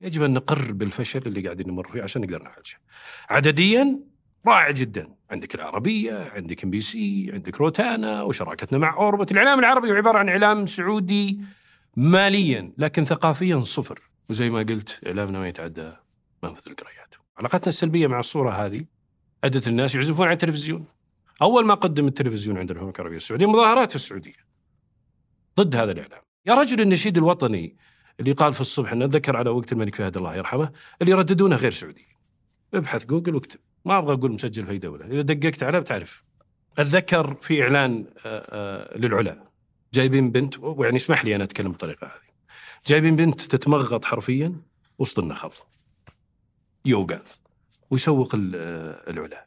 يجب أن نقر بالفشل اللي قاعدين نمر فيه عشان نقدر نحل عدديا رائع جدا. عندك العربية عندك ام بي سي عندك روتانا وشراكتنا مع اوربت الإعلام العربي عبارة عن إعلام سعودي ماليا لكن ثقافيا صفر. وزي ما قلت إعلامنا ما يتعدى منفذ القريات علاقتنا السلبية مع الصورة هذه أدت الناس يعزفون على التلفزيون. أول ما قدم التلفزيون عندنا في المملكه العربية السعودية مظاهرات في السعودية ضد هذا الإعلام. يا رجل النشيد الوطني اللي قال في الصبح انه ذكر على وقت الملك فهد الله يرحمه اللي يرددونه غير سعودي. ابحث جوجل واكتب. ما أبغى أقول مسجل في دولة. إذا دققت عليه بتعرف. أتذكر في إعلان آه، آه، للعلا. جايبين بنت ويعني اسمح لي أنا أتكلم بالطريقة هذه. جايبين بنت تتمغط حرفيا وسط النخل. يوغا ويسوق آه، العلا.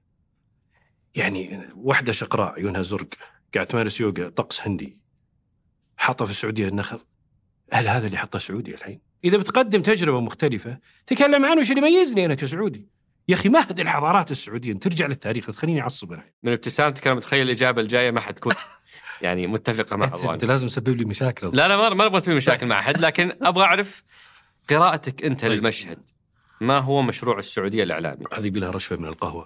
يعني واحدة شقراء عيونها زرق قاعد تمارس يوغا طقس هندي. حاطة في السعودية النخل. هل هذا اللي حطه سعودي الحين؟ إذا بتقدم تجربة مختلفة تكلم عنه وش اللي يميزني أنا كسعودي يا أخي مهد الحضارات السعودية ترجع للتاريخ تخليني أعصب أنا من ابتسامتك أنا متخيل الإجابة الجاية ما حتكون يعني متفقة مع الله أنت لازم تسبب لي مشاكل لا لا ما أبغى أسوي مشاكل مع أحد لكن أبغى أعرف قراءتك أنت طيب. للمشهد ما هو مشروع السعودية الإعلامي؟ هذه بلها رشفة من القهوة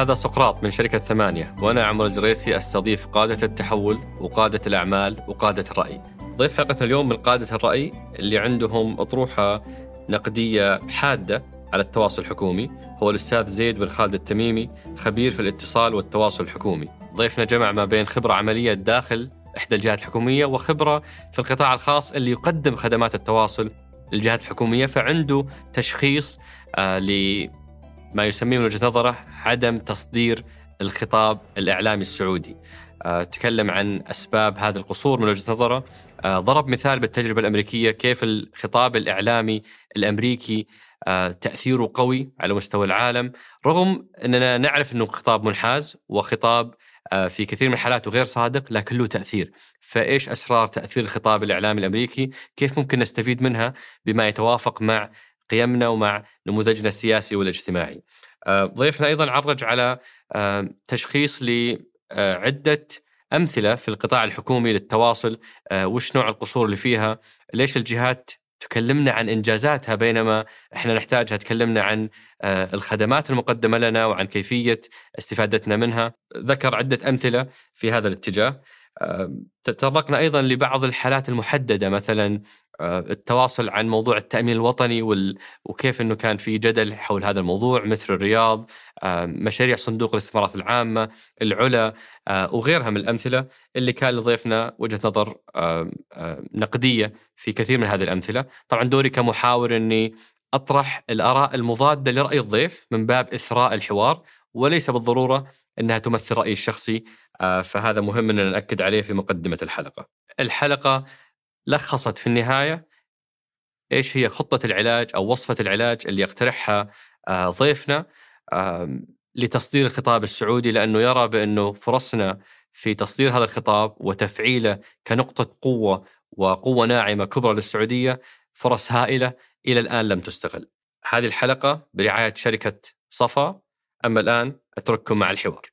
هذا سقراط من شركة ثمانية وأنا عمر الجريسي أستضيف قادة التحول وقادة الأعمال وقادة الرأي. ضيف حلقة اليوم من قادة الرأي اللي عندهم أطروحة نقدية حادة على التواصل الحكومي هو الأستاذ زيد بن خالد التميمي خبير في الاتصال والتواصل الحكومي. ضيفنا جمع ما بين خبرة عملية داخل إحدى الجهات الحكومية وخبرة في القطاع الخاص اللي يقدم خدمات التواصل للجهات الحكومية فعنده تشخيص آه ما يسميه من وجهة نظره عدم تصدير الخطاب الإعلامي السعودي. أه تكلم عن أسباب هذا القصور من وجهة نظره، أه ضرب مثال بالتجربة الأمريكية كيف الخطاب الإعلامي الأمريكي أه تأثيره قوي على مستوى العالم، رغم أننا نعرف إنه خطاب منحاز وخطاب آه، في كثير من الحالات غير صادق لكن له تأثير، فإيش أسرار تأثير الخطاب الإعلامي الأمريكي؟ كيف ممكن نستفيد منها بما يتوافق مع قيمنا ومع نموذجنا السياسي والإجتماعي. آه، ضيفنا أيضا عرج على آه، تشخيص لعده أمثلة في القطاع الحكومي للتواصل آه، وش نوع القصور اللي فيها ليش الجهات تكلمنا عن إنجازاتها بينما إحنا نحتاجها تكلمنا عن الخدمات المقدمة لنا وعن كيفية استفادتنا منها ذكر عدة أمثلة في هذا الاتجاه تطرقنا أيضا لبعض الحالات المحددة مثلا آه، التواصل عن موضوع التأمين الوطني وال... وكيف إنه كان في جدل حول هذا الموضوع مثل الرياض آه، مشاريع صندوق الاستثمارات العامة العلا آه، وغيرها من الأمثلة اللي كان لضيفنا وجهة نظر نقدية في كثير من هذه الأمثلة. طبعا دوري كمحاور إني أطرح الآراء المضادة لرأي الضيف من باب إثراء الحوار وليس بالضرورة إنها تمثل رأيي الشخصي فهذا مهم ان نأكد عليه في مقدمة الحلقة. الحلقة لخصت في النهاية إيش هي خطة العلاج أو وصفة العلاج اللي يقترحها آه، ضيفنا لتصدير الخطاب السعودي لأنه يرى بأنه فرصنا في تصدير هذا الخطاب وتفعيله كنقطة قوة وقوة ناعمة كبرى للسعودية فرص هائلة إلى الآن لم تستغل. هذه الحلقة برعاية شركة صفا أما الآن أترككم مع الحوار.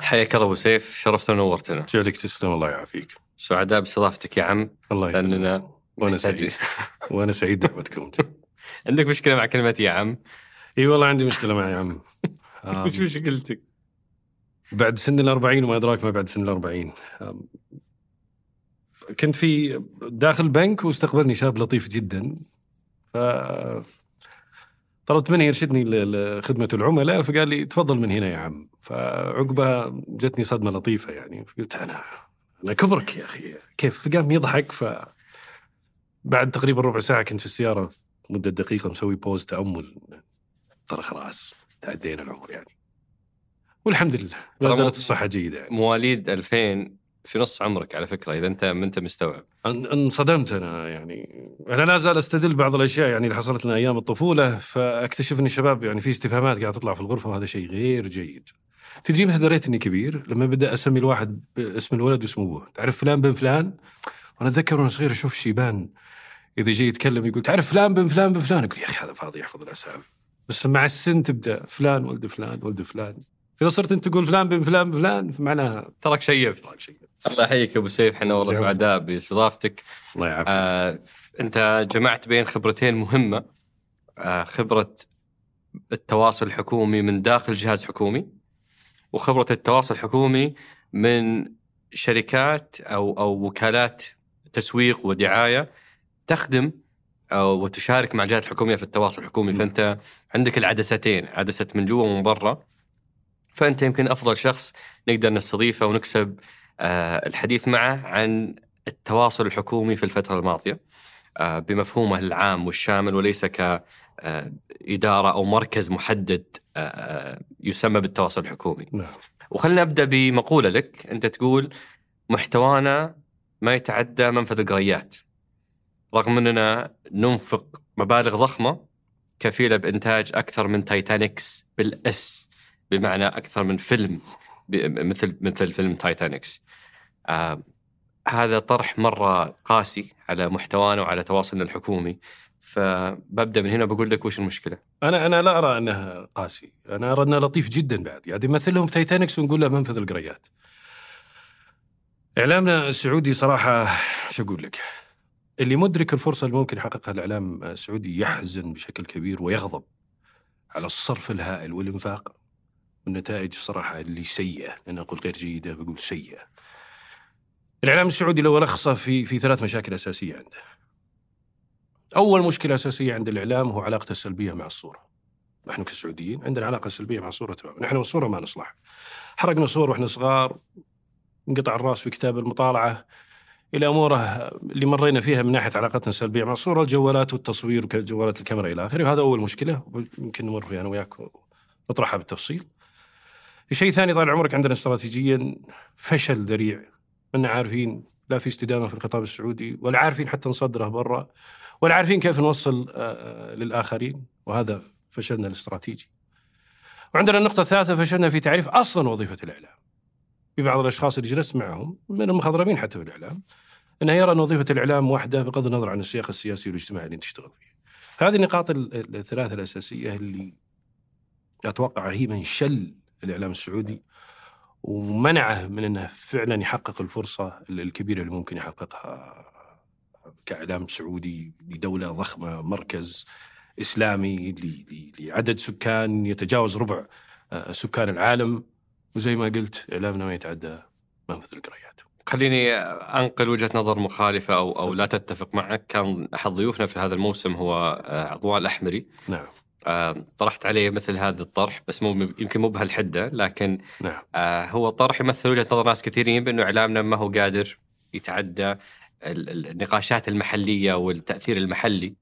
حياك الله أبو سيف شرفتنا ونورتنا. جعلك تسلم الله يعافيك. سعداء باستضافتك يا عم؟ الله يسلمك. لأننا وأنا سعيد. وأنا سعيد دعوتكم عندك مشكلة مع كلمة يا عم؟ إي والله عندي مشكلة مع يا عم. وش مشكلتك؟ بعد سن الأربعين وما أدراك ما بعد سن الأربعين. كنت في داخل بنك واستقبلني شاب لطيف جدا. ف طلبت منه يرشدني لخدمة العملاء فقال لي تفضل من هنا يا عم. فعقبها جتني صدمة لطيفة يعني. فقلت أنا أنا كبرك يا أخي. كيف؟ فقام يضحك ف بعد تقريبا ربع ساعة كنت في السيارة مده دقيقة مسوي بوز تأمل. ترى خلاص تعدينا العمر يعني. والحمد لله لا زالت الصحة جيدة يعني. مواليد 2000 في نص عمرك على فكرة إذا انت ما أنت مستوعب. انصدمت أنا يعني. أنا لا زال أستدل بعض الأشياء يعني اللي حصلت لنا أيام الطفولة فأكتشف إن الشباب يعني في استفهامات قاعدة تطلع في الغرفة وهذا شيء غير جيد. تدري متى دريت اني كبير؟ لما بدأ أسمي الواحد باسم الولد واسم أبوه، تعرف فلان بن فلان؟ وأنا أتذكر وأنا صغير أشوف شيبان إذا جاي يتكلم يقول تعرف فلان بن فلان بن فلان؟ أقول يا أخي هذا فاضي يحفظ الأسامي. بس مع السن تبدأ فلان ولد فلان ولد فلان. إذا صرت أنت تقول فلان بن فلان بن فلان فمعناها تراك شيفت. الله يحييك يا أبو سيف إحنا والله. سعداء بإستضافتك. الله يعافيك. آه أنت جمعت بين خبرتين مهمة. آه خبرة التواصل الحكومي من داخل جهاز حكومي. وخبرة التواصل الحكومي من شركات أو أو وكالات تسويق ودعاية تخدم أو وتشارك مع الجهات الحكومية في التواصل الحكومي. م. فأنت عندك العدستين عدسه من جوا ومن برا. فأنت يمكن أفضل شخص نقدر نستضيفه ونكسب آه، الحديث معه عن التواصل الحكومي في الفترة الماضية. آه، بمفهومه العام والشامل وليس كإدارة أو مركز محدد آه، آه، يسمى بالتواصل الحكومي. نعم. وخلنا نبدأ بمقولة لك. أنت تقول محتوانا ما يتعدى منفذ القريات رغم أننا ننفق مبالغ ضخمة كفيلة بإنتاج أكثر من تايتانيكس بال s بمعنى أكثر من فيلم مثل مثل فيلم تايتانيكس آه هذا طرح مرة قاسي على محتوانا وعلى تواصلنا الحكومي. فببدأ من هنا بقول لك وش المشكلة أنا أنا لا أرى انه قاسي، أنا ارى انه لطيف جدا بعد، يعني يمثلهم تايتانكس ونقول له منفذ القريات. إعلامنا السعودي صراحة شو أقول لك؟ اللي مدرك الفرصة اللي ممكن يحققها الإعلام السعودي يحزن بشكل كبير ويغضب على الصرف الهائل والإنفاق والنتائج الصراحه اللي سيئة، لأن أقول غير جيدة بقول سيئة. الإعلام السعودي لو الخصه في في ثلاث مشاكل أساسية عنده. أول مشكلة أساسية عند الإعلام هو علاقته السلبية مع الصورة. نحن كسعوديين عندنا علاقة سلبية مع الصورة تماما، نحن والصورة ما نصلح. حرقنا صور وإحنا صغار انقطع الرأس في كتاب المطالعة إلى أموره اللي مرينا فيها من ناحية علاقتنا السلبية مع الصورة الجوالات والتصوير وجوالات الكاميرا إلى آخره، وهذا أول مشكلة يمكن نمر فيها أنا وياك ونطرحها بالتفصيل. الشيء الثاني طال عمرك عندنا استراتيجيا فشل ذريع، ما عارفين لا في استدامة في الخطاب السعودي ولا عارفين حتى نصدره برا ولا عارفين كيف نوصل آه، للآخرين وهذا فشلنا الاستراتيجي. وعندنا النقطة الثالثة فشلنا في تعريف أصلا وظيفة الإعلام. في بعض الأشخاص اللي جلست معهم من المخضرمين حتى في الإعلام أنه يرى أن وظيفة الإعلام واحدة بغض النظر عن السياق السياسي والاجتماعي اللي تشتغل فيه. هذه النقاط ال- الثلاثة الأساسية اللي أتوقع هي من شل الإعلام السعودي ومنعه من أنه فعلا يحقق الفرصة الكبيرة اللي ممكن يحققها كإعلام سعودي لدولة ضخمة مركز ل- لعدد سكان يتجاوز ربع آه، سكان العالم. وزي ما قلت إعلامنا ما يتعدى منفذ القريات خليني أنقل وجهة نظر مخالفة أو أو لا تتفق معك. كان أحد ضيوفنا في هذا الموسم هو آه، عضوان الأحمري. نعم. آه، طرحت عليه مثل هذا الطرح بس مو يمكن مو بهالحدة لكن نعم. آه، هو طرح يمثل وجهة نظر ناس كثيرين بأنه إعلامنا ما هو قادر يتعدى. النقاشات المحلية والتأثير المحلي.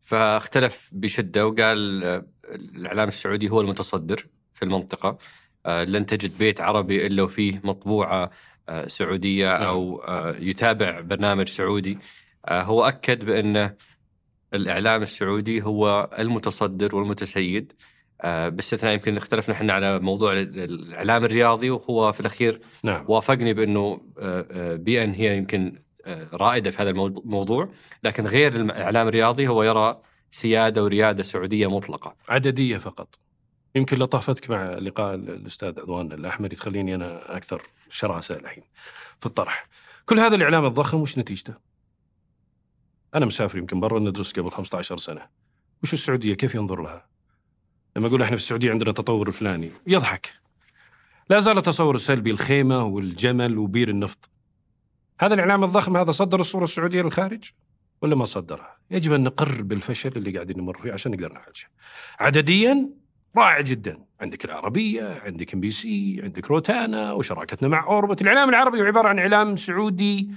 فاختلف بشدة وقال الإعلام السعودي هو المتصدر في المنطقة. آه، لن تجد بيت عربي إلا وفيه مطبوعة آه، سعودية نعم. أو آه، يتابع برنامج سعودي. هو أكد بأن الإعلام السعودي هو المتصدر والمتسيد. باستثناء يمكن اختلفنا إحنا على موضوع ال- الإعلام الرياضي وهو في الأخير نعم. وافقني بأنه آه، آه، بي إن هي يمكن آه، رائدة في هذا الموضوع- لكن غير الإعلام الرياضي هو يرى سيادة وريادة سعودية مطلقة. عددية فقط. يمكن لطافتك مع لقاء الأستاذ عضوان الأحمري تخليني أنا أكثر شراسة الحين في الطرح. كل هذا الإعلام الضخم وش نتيجته؟ أنا مسافر يمكن برا ندرس قبل 15 سنة. وش السعودية؟ كيف ينظر لها؟ لما أقول إحنا في السعودية عندنا تطور الفلاني. يضحك. لا زال التصور السلبي الخيمة والجمل وبير النفط. هذا الإعلام الضخم هذا صدر الصورة السعودية للخارج ولا ما صدرها؟ يجب أن نقر بالفشل اللي قاعدين نمر فيه عشان نقدر نحل عدديا رائع جدا. عندك العربية عندك ام بي سي عندك روتانا وشراكتنا مع اوربت الإعلام العربي عبارة عن إعلام سعودي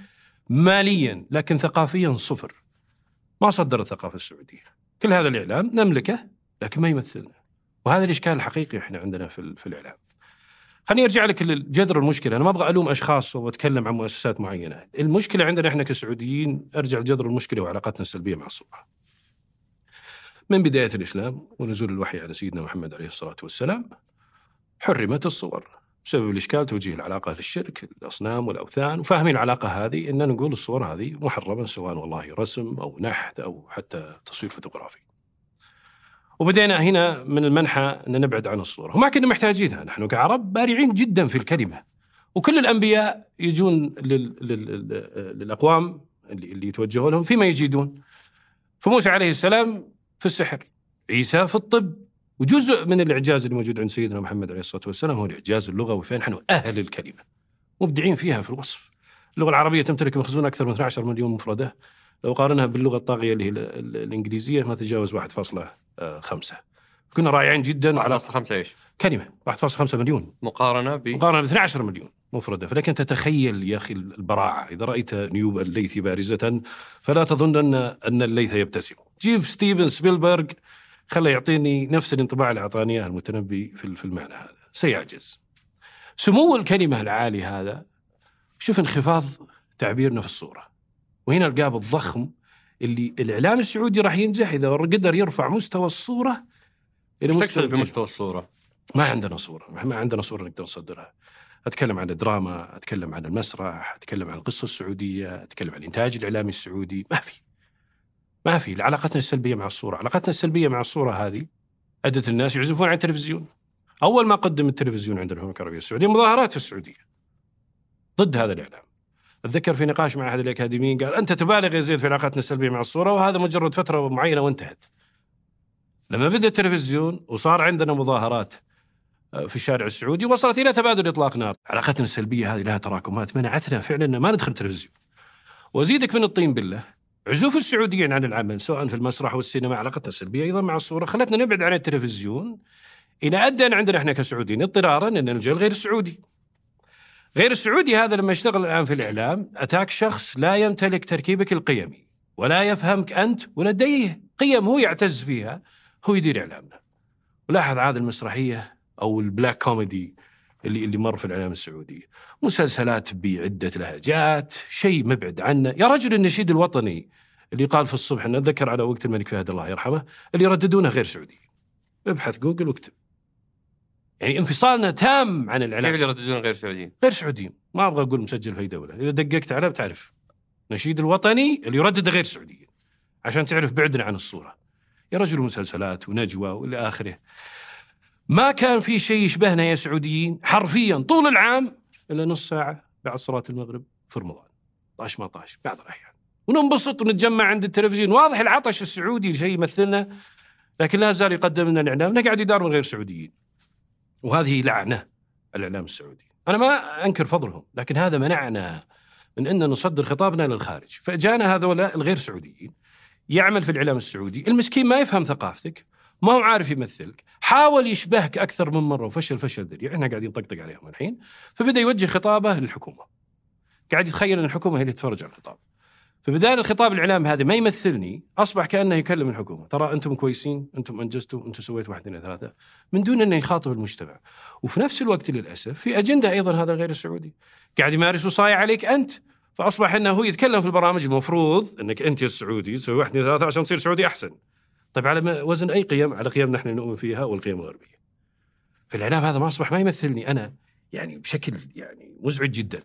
ماليا لكن ثقافيا صفر. ما صدر الثقافة السعودية. كل هذا الإعلام نملكه لكن ما يمثلنا. وهذا الإشكال الحقيقي إحنا عندنا في, في الإعلام. خليني أرجع لك لجذر المشكلة. أنا ما أبغى ألوم أشخاص وأتكلم عن مؤسسات معينة. المشكلة عندنا إحنا كسعوديين أرجع لجذر المشكلة وعلاقتنا السلبية مع الصورة من بداية الإسلام ونزول الوحي على سيدنا محمد عليه الصلاة والسلام حرمت الصور بسبب الإشكال توجيه العلاقة للشرك الأصنام والأوثان. وفاهمين العلاقة هذه إن نقول الصور هذه محرمة سواء والله رسم أو نحت أو حتى تصوير فوتوغرافي. وبدينا هنا من المنحى أن نبعد عن الصورة. وما كنا محتاجينها. نحن كعرب بارعين جدا في الكلمة. وكل الأنبياء يجون لل... لل... للأقوام اللي, اللي يتوجهوا لهم فيما يجيدون. فموسى عليه السلام في السحر عيسى في الطب وجزء من الإعجاز اللي موجود عند سيدنا محمد عليه الصلاة والسلام هو الإعجاز اللغوي. فنحن أهل الكلمة. مبدعين فيها في الوصف. اللغة العربية تمتلك مخزون أكثر من 12 مليون مفردة. لو قارنها باللغة الطاغية اللي هي الإنجليزية ما تتجاوز 1.5 كنا رائعين جدا 1.5 إيش؟ كلمة 1.5 مليون. مقارنة ب مقارنة ب 12 مليون مفردة. فلكن تتخيل يا أخي البراعة إذا رأيت نيوب الليث بارزة فلا تظن أن أن الليث يبتسم. جيب ستيفن سبيلبرغ خليه يعطيني نفس الانطباع اللي أعطاني إياه المتنبي في المعنى هذا. سيعجز. سمو الكلمة العالي هذا شوف انخفاض تعبيرنا في الصورة. وهنا القاب الضخم اللي الإعلام السعودي راح ينجح إذا قدر يرفع مستوى الصورة إلى مستوى بمستوى الصورة؟ ما عندنا صورة ما عندنا صورة نقدر نصدرها أتكلم عن الدراما، أتكلم عن المسرح، أتكلم عن القصة السعودية، أتكلم عن الإنتاج الإعلامي السعودي، ما في. ما في علاقتنا السلبية مع الصورة، علاقتنا السلبية مع الصورة هذه أدت الناس يعزفون عن التلفزيون. أول ما قدم التلفزيون عندنا في المملكه العربية السعودية مظاهرات في السعودية. ضد هذا الإعلام. أتذكر في نقاش مع أحد الأكاديميين قال أنت تبالغ يا زيد في علاقتنا السلبية مع الصورة وهذا مجرد فترة معينة وانتهت. لما بدأ التلفزيون وصار عندنا مظاهرات في الشارع السعودي وصلت إلى تبادل إطلاق نار، علاقتنا السلبية هذه لها تراكمات منعتنا فعلا ما ندخل التلفزيون. وأزيدك من الطين بالله عزوف السعوديين عن العمل سواء في المسرح والسينما علاقتها السلبية أيضا مع الصورة خلتنا نبعد عن التلفزيون اللي ادى ان عندنا إحنا كسعوديين اضطرارا إن نلجأ غير السعودي. غير السعودي هذا لما يشتغل الآن في الإعلام أتاك شخص لا يمتلك تركيبك القيمي ولا يفهمك أنت ولديه قيم هو يعتز فيها هو يدير إعلامنا. ولاحظ هذه المسرحية أو ال black comedy اللي اللي مر في الإعلام السعودي. مسلسلات بعدة لهجات شيء مبعد عنا يا رجل النشيد الوطني اللي قال في الصبح أنا أتذكر على وقت الملك فهد الله يرحمه اللي يرددونه غير سعودي. ابحث جوجل واكتب. يعني انفصالنا تام عن الاعلام كيف اللي يرددون غير سعوديين؟ غير سعوديين. ما أبغى أقول مسجل في اي دوله إذا دققت عليه بتعرف نشيد الوطني اللي يردد غير سعوديين. عشان تعرف بعدنا عن الصورة. يا رجل مسلسلات ونجوى وإلى آخره. ما كان في شيء يشبهنا يا سعوديين حرفيا طول العام إلا نص ساعة بعد صلاة المغرب في رمضان. طاش ما طاش بعض الأحيان. وننبسط ونتجمع عند التلفزيون. واضح العطش السعودي شيء يمثلنا لكن لا زال يقدم لنا الإعلام. نقعد يدار من غير سعوديين. وهذه لعنة الإعلام السعودي. أنا ما أنكر فضلهم لكن هذا منعنا من أن نصدر خطابنا للخارج فجانا هذولا الغير سعوديين يعمل في الإعلام السعودي. المسكين ما يفهم ثقافتك ما هو عارف يمثلك حاول يشبهك أكثر من مرة وفشل فشل ذريع. إحنا قاعدين نطقطق عليهم الحين. فبدأ يوجه خطابه للحكومة. قاعد يتخيل إن الحكومة هي اللي تتفرج على الخطاب. فبدال الخطاب الاعلامي هذا ما يمثلني أصبح كأنه يكلم الحكومة. ترى أنتم كويسين أنتم أنجزتوا أنتم سويتوا واحد اثنين ثلاثة. من دون انه يخاطب المجتمع. وفي نفس الوقت للأسف في أجندة أيضا هذا الغير السعودي. قاعد يمارس وصاية عليك أنت. فأصبح أنه هو يتكلم في البرامج المفروض أنك أنت يا السعودي تسوي واحد اثنين ثلاثة عشان تصير سعودي أحسن. طيب على وزن أي قيم؟ على قيم نحن نؤمن فيها والقيم الغربية. فالاعلام هذا ما أصبح ما يمثلني أنا يعني بشكل يعني مزعج جدا.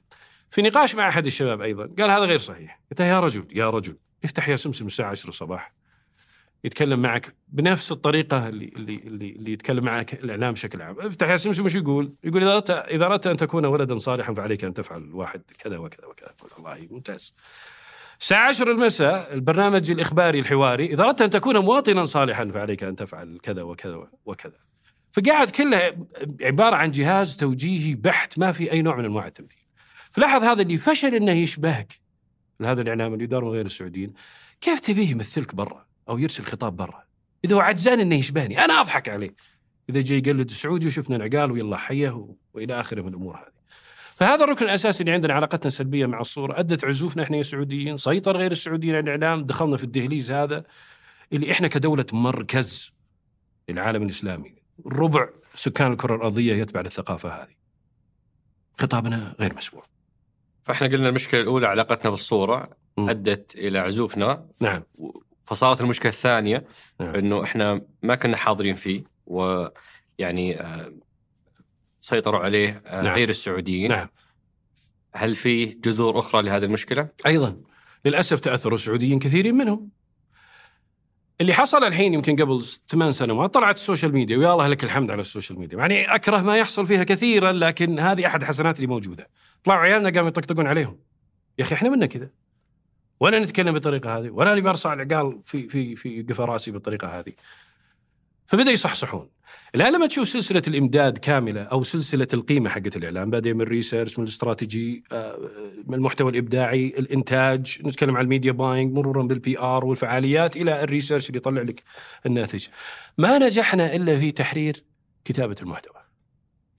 في نقاش مع أحد الشباب أيضا قال هذا غير صحيح. قلت يا رجل يا رجل افتح يا سمسم الساعة 10 الصباح يتكلم معك بنفس الطريقة اللي اللي اللي, اللي يتكلم معك الإعلام بشكل عام. افتح يا سمسم وش يقول؟ يقول إذا أردت إذا أردت أن تكون ولدا صالحا فعليك أن تفعل واحد كذا وكذا وكذا. والله ممتاز. الساعة 10 المساء البرنامج الإخباري الحواري إذا أردت أن تكون مواطنا صالحا فعليك أن تفعل كذا وكذا وكذا. فقاعد كلها عبارة عن جهاز توجيهي بحت ما في أي نوع من أنواع التمثيل. فلاحظ هذا اللي فشل أنه يشبهك. هذا الإعلام اللي يدار من غير السعوديين. كيف تبيه يمثلك برا أو يرسل خطاب برا؟ إذا هو عجزان أنه يشبهني. أنا أضحك عليه. إذا جاي يقلد السعودي وشفنا العقال ويلا حيه وإلى آخره من الأمور هذه. فهذا الركن الأساسي اللي عندنا علاقتنا سلبيه مع الصورة. أدت عزوفنا إحنا السعوديين سيطر غير السعوديين على الإعلام. دخلنا في الدهليز هذا اللي إحنا كدولة مركز للعالم الإسلامي. ربع سكان الكرة الأرضية يتبع للثقافة هذه. خطابنا غير مسموع. فاحنا قلنا المشكلة الأولى علاقتنا بالصورة م. أدت إلى عزوفنا نعم فصارت المشكلة الثانية نعم. إنه إحنا ما كنا حاضرين فيه ويعني سيطروا عليه آه، نعم. غير السعوديين نعم هل في جذور أخرى لهذه المشكلة؟ أيضا للأسف تاثروا السعوديين كثيرين منهم. اللي حصل الحين يمكن قبل ثمان سنوات طلعت ال social media ويا الله لك الحمد على ال social media، يعني أكره ما يحصل فيها كثيرا لكن هذه أحد حسنات اللي موجودة. طلعوا عيالنا قاموا يطقطقون عليهم. يا أخي إحنا منا كذا. وأنا نتكلم بالطريقة هذه، وأنا اللي برصع العقال في في في قفا رأسي بالطريقة هذه. فبدأ يصحصحون. الآن لما تشوف سلسلة الإمداد كاملة أو سلسلة القيمة حقت الاعلام بادئ من ال research من الاستراتيجي آه، من المحتوى الإبداعي الإنتاج نتكلم عن ال media buying مرورا بال PR والفعاليات إلى ال research اللي يطلع لك الناتج. ما نجحنا إلا في تحرير كتابة المحتوى.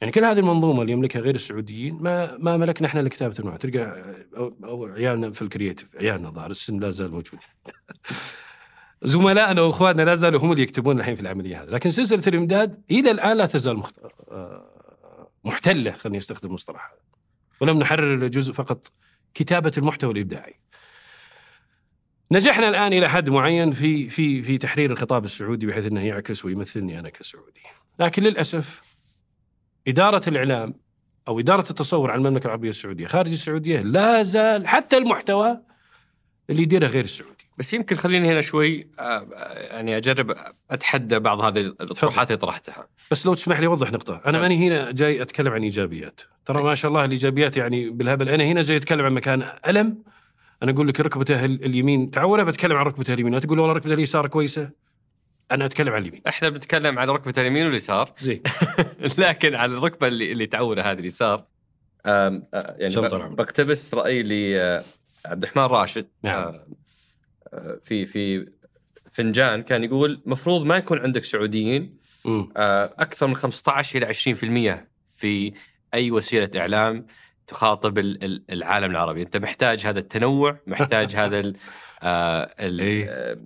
يعني كل هذه المنظومة اللي يملكها غير السعوديين ما ما ملكنا إحنا لكتابه المحتوى. تلقى أو عيالنا في ال creative عيالنا الظاهر السن لا زال موجود. زملائنا وإخواننا لا زالوا هم اللي يكتبون الحين في العملية هذه، لكن سلسلة الإمداد إلى الآن لا تزال مخت... آه، محتلة خليني استخدم المصطلح هذا. ولم نحرر إلا جزء فقط كتابة المحتوى الإبداعي. نجحنا الآن إلى حد معين في في في تحرير الخطاب السعودي بحيث إنه يعكس ويمثلني أنا كسعودي. لكن للأسف إدارة الإعلام أو إدارة التصور عن المملكة العربية السعودية خارج السعودية لا زال حتى المحتوى اللي يديره غير السعودي. بس يمكن خليني هنا شوي آه، يعني أجرب أتحدى بعض هذه الاطروحات اللي طرحتها. بس لو تسمح لي أوضح نقطة، أنا. ماني هنا جاي أتكلم عن إيجابيات، ترى ما شاء الله الإيجابيات يعني بالهبل، أنا هنا جاي أتكلم عن مكان ألم أنا أقول لك ركبته ال- اليمين تعوله بتكلم عن ركبته اليمين، لا تقول والله ركبته اليسار كويسة. أنا أتكلم عن اليمين. إحنا بنتكلم على ركبه اليمين واليسار زين لكن على الركبة اللي اللي تعوره هذه اليسار آه، يعني. بقتبس رأي لعبد الرحمن راشد نعم. في في فنجان كان يقول مفروض ما يكون عندك سعوديين. آه، أكثر من 15 إلى 20% في أي وسيلة إعلام تخاطب ال- ال- العالم العربي، أنت محتاج هذا التنوع، محتاج هذا ال- آه، ال- إيه. آه،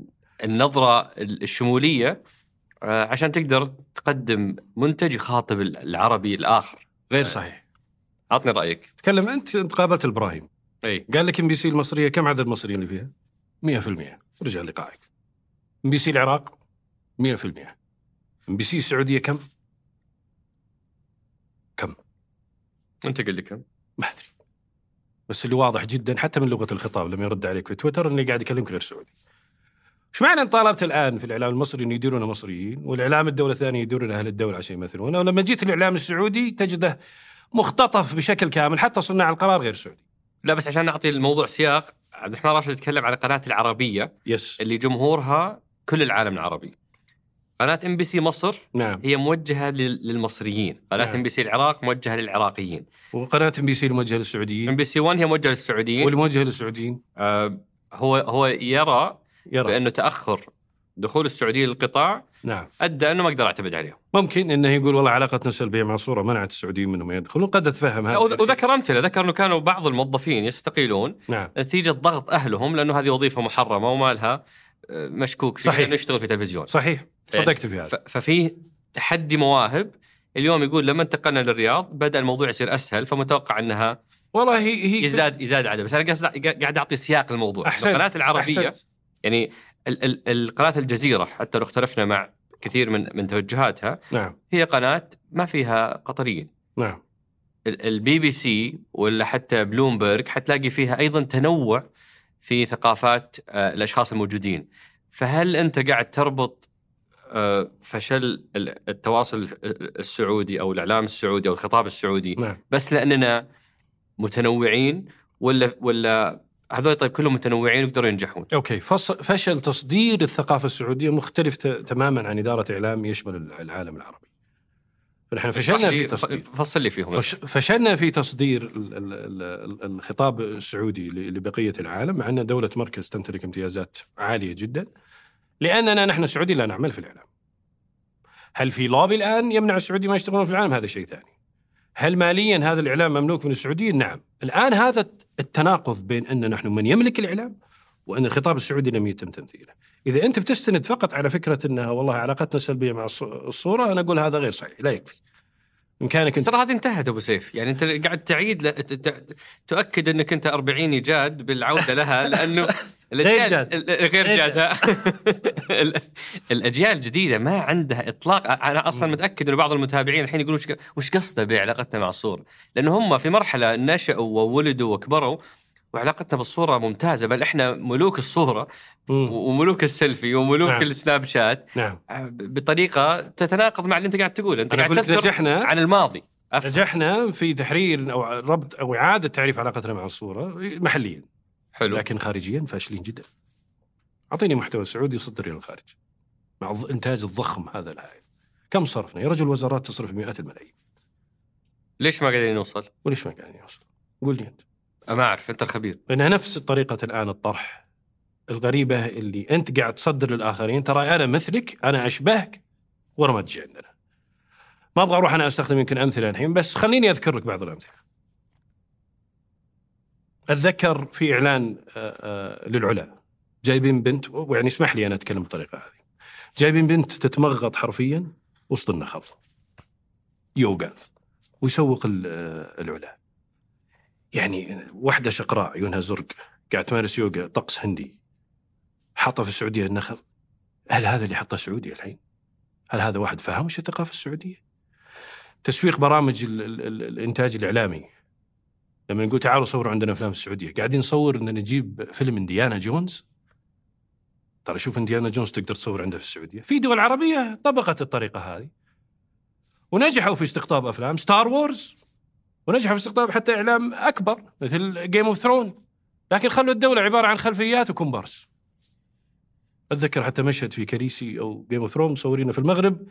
النظرة الشمولية عشان تقدر تقدم منتج يخاطب العربي الآخر. غير صحيح. عطني رأيك. تكلم أنت أنت قابلت إبراهيم، اي قال لك ام بي سي المصرية كم عدد المصريين اللي فيها؟ 100% رجع لقائك. ام بي سي العراق 100% ام بي سي السعودية كم؟ كم؟ أنت قل لي كم؟ ما أدري بس اللي واضح جدا حتى من لغة الخطاب لما يرد عليك في تويتر إني قاعد يكلمك غير سعودي. إيش معنى ان طالبت الآن في الإعلام المصري إنه يديرونه مصريين والإعلام الدولة الثانية يديرون أهل الدولة عشان يمثلونه ولما جيت الإعلام السعودي تجده مختطف بشكل كامل حتى صناع القرار غير سعودي. لا بس عشان نعطي الموضوع سياق عبد الرحمن راشد يتكلم على قناه العربية yes اللي جمهورها كل العالم العربي. قناة ام بي سي مصر نعم. هي موجهة لل- للمصريين، قناة. ام بي سي العراق موجهة للعراقيين. وقناة ام بي سي الموجهة ام للسعوديين بي سي 1 هي موجهة للسعوديين. والموجهه للسعوديين. آه هو هو يرى يرى. بأنه تأخر دخول السعودية للقطاع نعم أدى أنه ما أقدر أعتمد عليهم. ممكن إنه يقول والله علاقتنا السلبيه مع الصورة منعت السعوديين منهم يدخلون قد أتفهم هذا وذ- وذكر أمثلة ذكر إنه كانوا بعض الموظفين يستقيلون نعم نتيجة ضغط أهلهم لأنه هذه وظيفة محرمة وما لها آه، مشكوك فيها صحيح. انه يشتغل في تلفزيون. صحيح صدقت في هذا ف- ففي تحدي مواهب اليوم يقول لما انتقلنا للرياض بدأ الموضوع يصير أسهل فمتوقع إنها والله هي هي يزداد يزداد عدد بس أنا قاعد قاعد أعطي سياق الموضوع أحسنت. القناة العربية أحسنت. يعني ال- ال- القناة الجزيرة حتى لو اختلفنا مع كثير من من توجهاتها. نعم. هي قناة ما فيها قطريين. نعم. البي بي سي ولا حتى بلومبرج حتلاقي فيها أيضا تنوع في ثقافات آه، الأشخاص الموجودين. فهل أنت قاعد تربط آه، فشل ال- التواصل السعودي أو الإعلام السعودي أو الخطاب السعودي نعم. بس لأننا متنوعين ولا ولا هذول طيب كلهم متنوعين ويقدروا ينجحون أوكي فشل تصدير الثقافة السعودية مختلف ت- تماما عن إدارة إعلام يشمل الع- العالم العربي. فنحن فشلنا في تصدير فصل لي فيهم فش- فشلنا في تصدير ال- ال- ال- ال- الخطاب السعودي ل- لبقية العالم مع أن دولة مركز تمتلك امتيازات عالية جدا لأننا نحن السعوديين لا نعمل في الإعلام. هل في لوبي الآن يمنع السعوديين ما يشتغلون في العالم؟ هذا شيء ثاني. هل ماليا هذا الإعلام مملوك من السعوديين؟ نعم. الآن هذا التناقض بين أن نحن من يملك الإعلام وأن الخطاب السعودي لم يتم تمثيله. إذا أنت بتستند فقط على فكرة أنها والله علاقتنا سلبية مع الص- الصورة أنا أقول هذا غير صحيح، لا يكفي. بامكانك بس أنت ترى هذه انتهت أبو سيف يعني أنت قاعد تعيد ل... تؤكد أنك أنت 40 ايجاد بالعودة لها لأنه الأجيال- جاد. غير غير جاد الأجيال الجديدة ما عندها إطلاق أنا أصلا. متأكد إنه بعض المتابعين الحين يقولون وش قصده بعلاقتنا مع الصورة؟ لأن هم في مرحلة نشأوا وولدوا وكبروا وعلاقتنا بالصورة ممتازة بل إحنا ملوك الصورة مم. وملوك السيلفي وملوك نعم. السناب شات نعم بطريقة تتناقض مع اللي أنت قاعد تقوله أنت قاعد تذكر نجحنا عن الماضي أفهم. نجحنا في تحرير أو ربط أو إعادة تعريف علاقتنا مع الصورة محليا حلو. لكن خارجيا فاشلين جدا. أعطيني محتوى سعودي يصدر إلى الخارج. مع الانتاج الضخم هذا الهائل. كم صرفنا؟ يا رجل وزارات تصرف مئات الملايين. ليش ما قاعدين نوصل؟ وليش ما قاعدين يوصل؟ قول لي أنت. ما أعرف أنت الخبير. لأنها نفس طريقه الآن الطرح الغريبة اللي أنت قاعد تصدر للآخرين. ترى أنا مثلك أنا أشبهك ورا ما تجي عندنا. ما أبغى أروح أنا أستخدم يمكن أمثلة الحين بس خليني أذكر لك بعض الأمثلة. أتذكر في إعلان آه، آه، للعلا جايبين بنت ويعني اسمح لي أنا أتكلم بالطريقة هذه. جايبين بنت تتمغط حرفيا وسط النخل. يوغا ويسوق آه، العلا يعني واحدة شقراء عيونها زرق قاعد تمارس يوغا طقس هندي. حاطة في السعودية النخل. هل هذا اللي حطه سعودي الحين؟ هل هذا واحد فهم وش الثقافة السعودية؟ تسويق برامج ال ال ال الإنتاج الإعلامي. لما نقول تعالوا صوروا عندنا افلام السعودية. قاعدين نصور ان نجيب فيلم إنديانا جونز. ترى شوف إنديانا جونز تقدر تصور عنده في السعودية. في دول عربية طبقت الطريقة هذه. ونجحوا في استقطاب أفلام Star Wars ونجحوا في استقطاب حتى إعلام أكبر مثل Game of Thrones لكن خلوا الدولة عبارة عن خلفيات وكومبارس أتذكر حتى مشهد في كاليسي أو Game of Thrones مصورينه في المغرب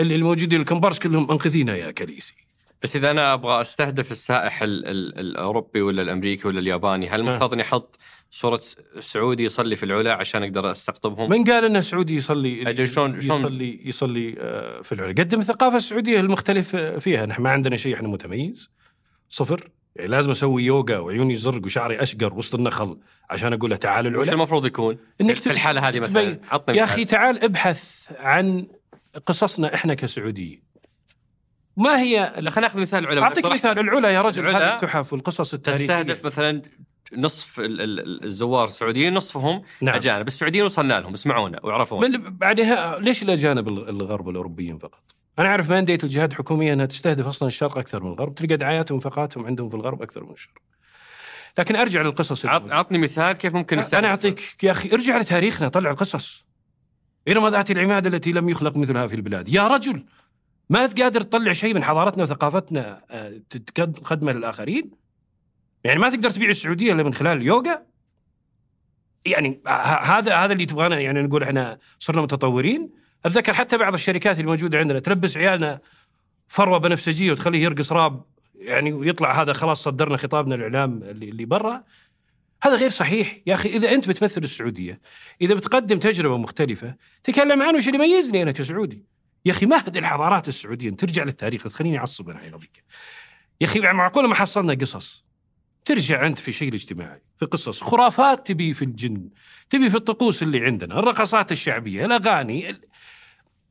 اللي الموجودين الكومبارس كلهم انقذينا يا كريسي بس إذا أنا أبغى أستهدف السائح ال ال الأوروبي ولا الأمريكي ولا الياباني هل المفترض إني أحط صورة سعودي يصلي في العلا عشان أقدر أستقطبهم؟ من قال ان سعودي يصلي أجل شلون- شلون- يصلي يصلي آه، في العلا. قدم الثقافة السعودية المختلف آه، فيها. نحن ما عندنا شيء إحنا متميز. صفر. يعني لازم أسوي يوغا وعيوني زرق وشعري أشقر وسط النخل عشان أقول له تعال وش العلا المفروض يكون؟ إنك في الحالة هذه مثلا. عطني يا. أخي تعال ابحث عن قصصنا إحنا كسعوديين. ما هي خلينا ناخذ مثال العلا أعطيك مثال العلا يا رجل العلا هذه التحف والقصص التاريخية تستهدف مثلا نصف ال- ال- الزوار السعوديين نصفهم نعم. أجانب السعوديين وصلنا لهم اسمعونا ويعرفون من بعدها ليش الاجانب الغ- الغرب الأوروبيين فقط؟ أنا أعرف ماندية الجهات الحكومية أنها تستهدف أصلا الشرق أكثر من الغرب، تلقى دعاياتهم وانفاقاتهم عندهم في الغرب أكثر من الشرق. لكن أرجع للقصص عط- الموجودة. عطني مثال كيف ممكن نستهدف أنا أعطيك يا أخي ارجع لتاريخنا طلع القصص. إرم ذات العماد التي لم يخلق مثلها في البلاد، يا رجل ما أنت قادر تطلع شيء من حضارتنا وثقافتنا آه، تقدمه للآخرين؟ يعني ما تقدر تبيع السعودية إلا من خلال اليوغا؟ يعني هذا هذا اللي تبغانا يعني نقول إحنا صرنا متطورين؟ أتذكر حتى بعض الشركات الموجوده عندنا تلبس عيالنا فروة بنفسجية وتخليه يرقص راب يعني ويطلع هذا خلاص صدرنا خطابنا الاعلام اللي, اللي برا هذا غير صحيح يا أخي إذا أنت بتمثل السعودية إذا بتقدم تجربة مختلفة تكلم عنه وش اللي يميزني أنا كسعودي يا أخي مهد الحضارات السعودية ترجع للتاريخ تخليني أعصب أنا ابيك يا أخي معقوله ما حصلنا قصص ترجع أنت في شيء الاجتماعي في قصص خرافات تبي في الجن تبي في الطقوس اللي عندنا الرقصات الشعبية الأغاني ال-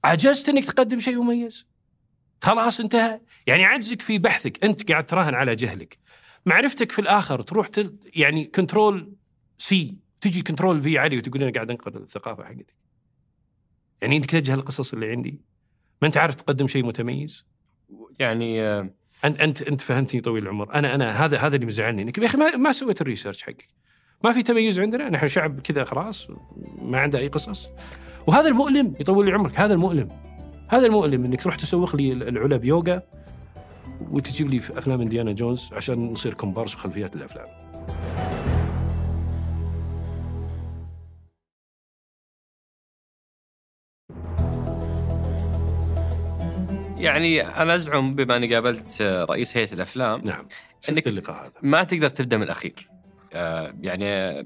عجزت إنك تقدم شيء مميز؟ خلاص انتهى؟ يعني عجزك في بحثك أنت قاعد تراهن على جهلك. معرفتك في الآخر تروح تل يعني Control C تجي Control V علي وتقول أنا قاعد أنقل الثقافة حقتي. يعني أنت تجهل القصص اللي عندي؟ ما أنت عارف تقدم شيء متميز؟ يعني أنت أنت أنت فهمتني طويل العمر. أنا أنا هذا هذا اللي مزعلني إنك يا أخي ما, ما سويت ال research حقك. ما في تميز عندنا. نحن شعب كذا خلاص ما عنده أي قصص. وهذا المؤلم يطول لي عمرك هذا المؤلم. هذا المؤلم إنك تروح تسوق لي العلا بيوغا وتجيب لي في أفلام إنديانا جونز عشان نصير كومبارس وخلفيات الأفلام. يعني أنا أزعم بما أني قابلت رئيس هيئة الأفلام نعم. إنك- شفت اللقاء هذا. ما تقدر تبدأ من الأخير. آه، يعني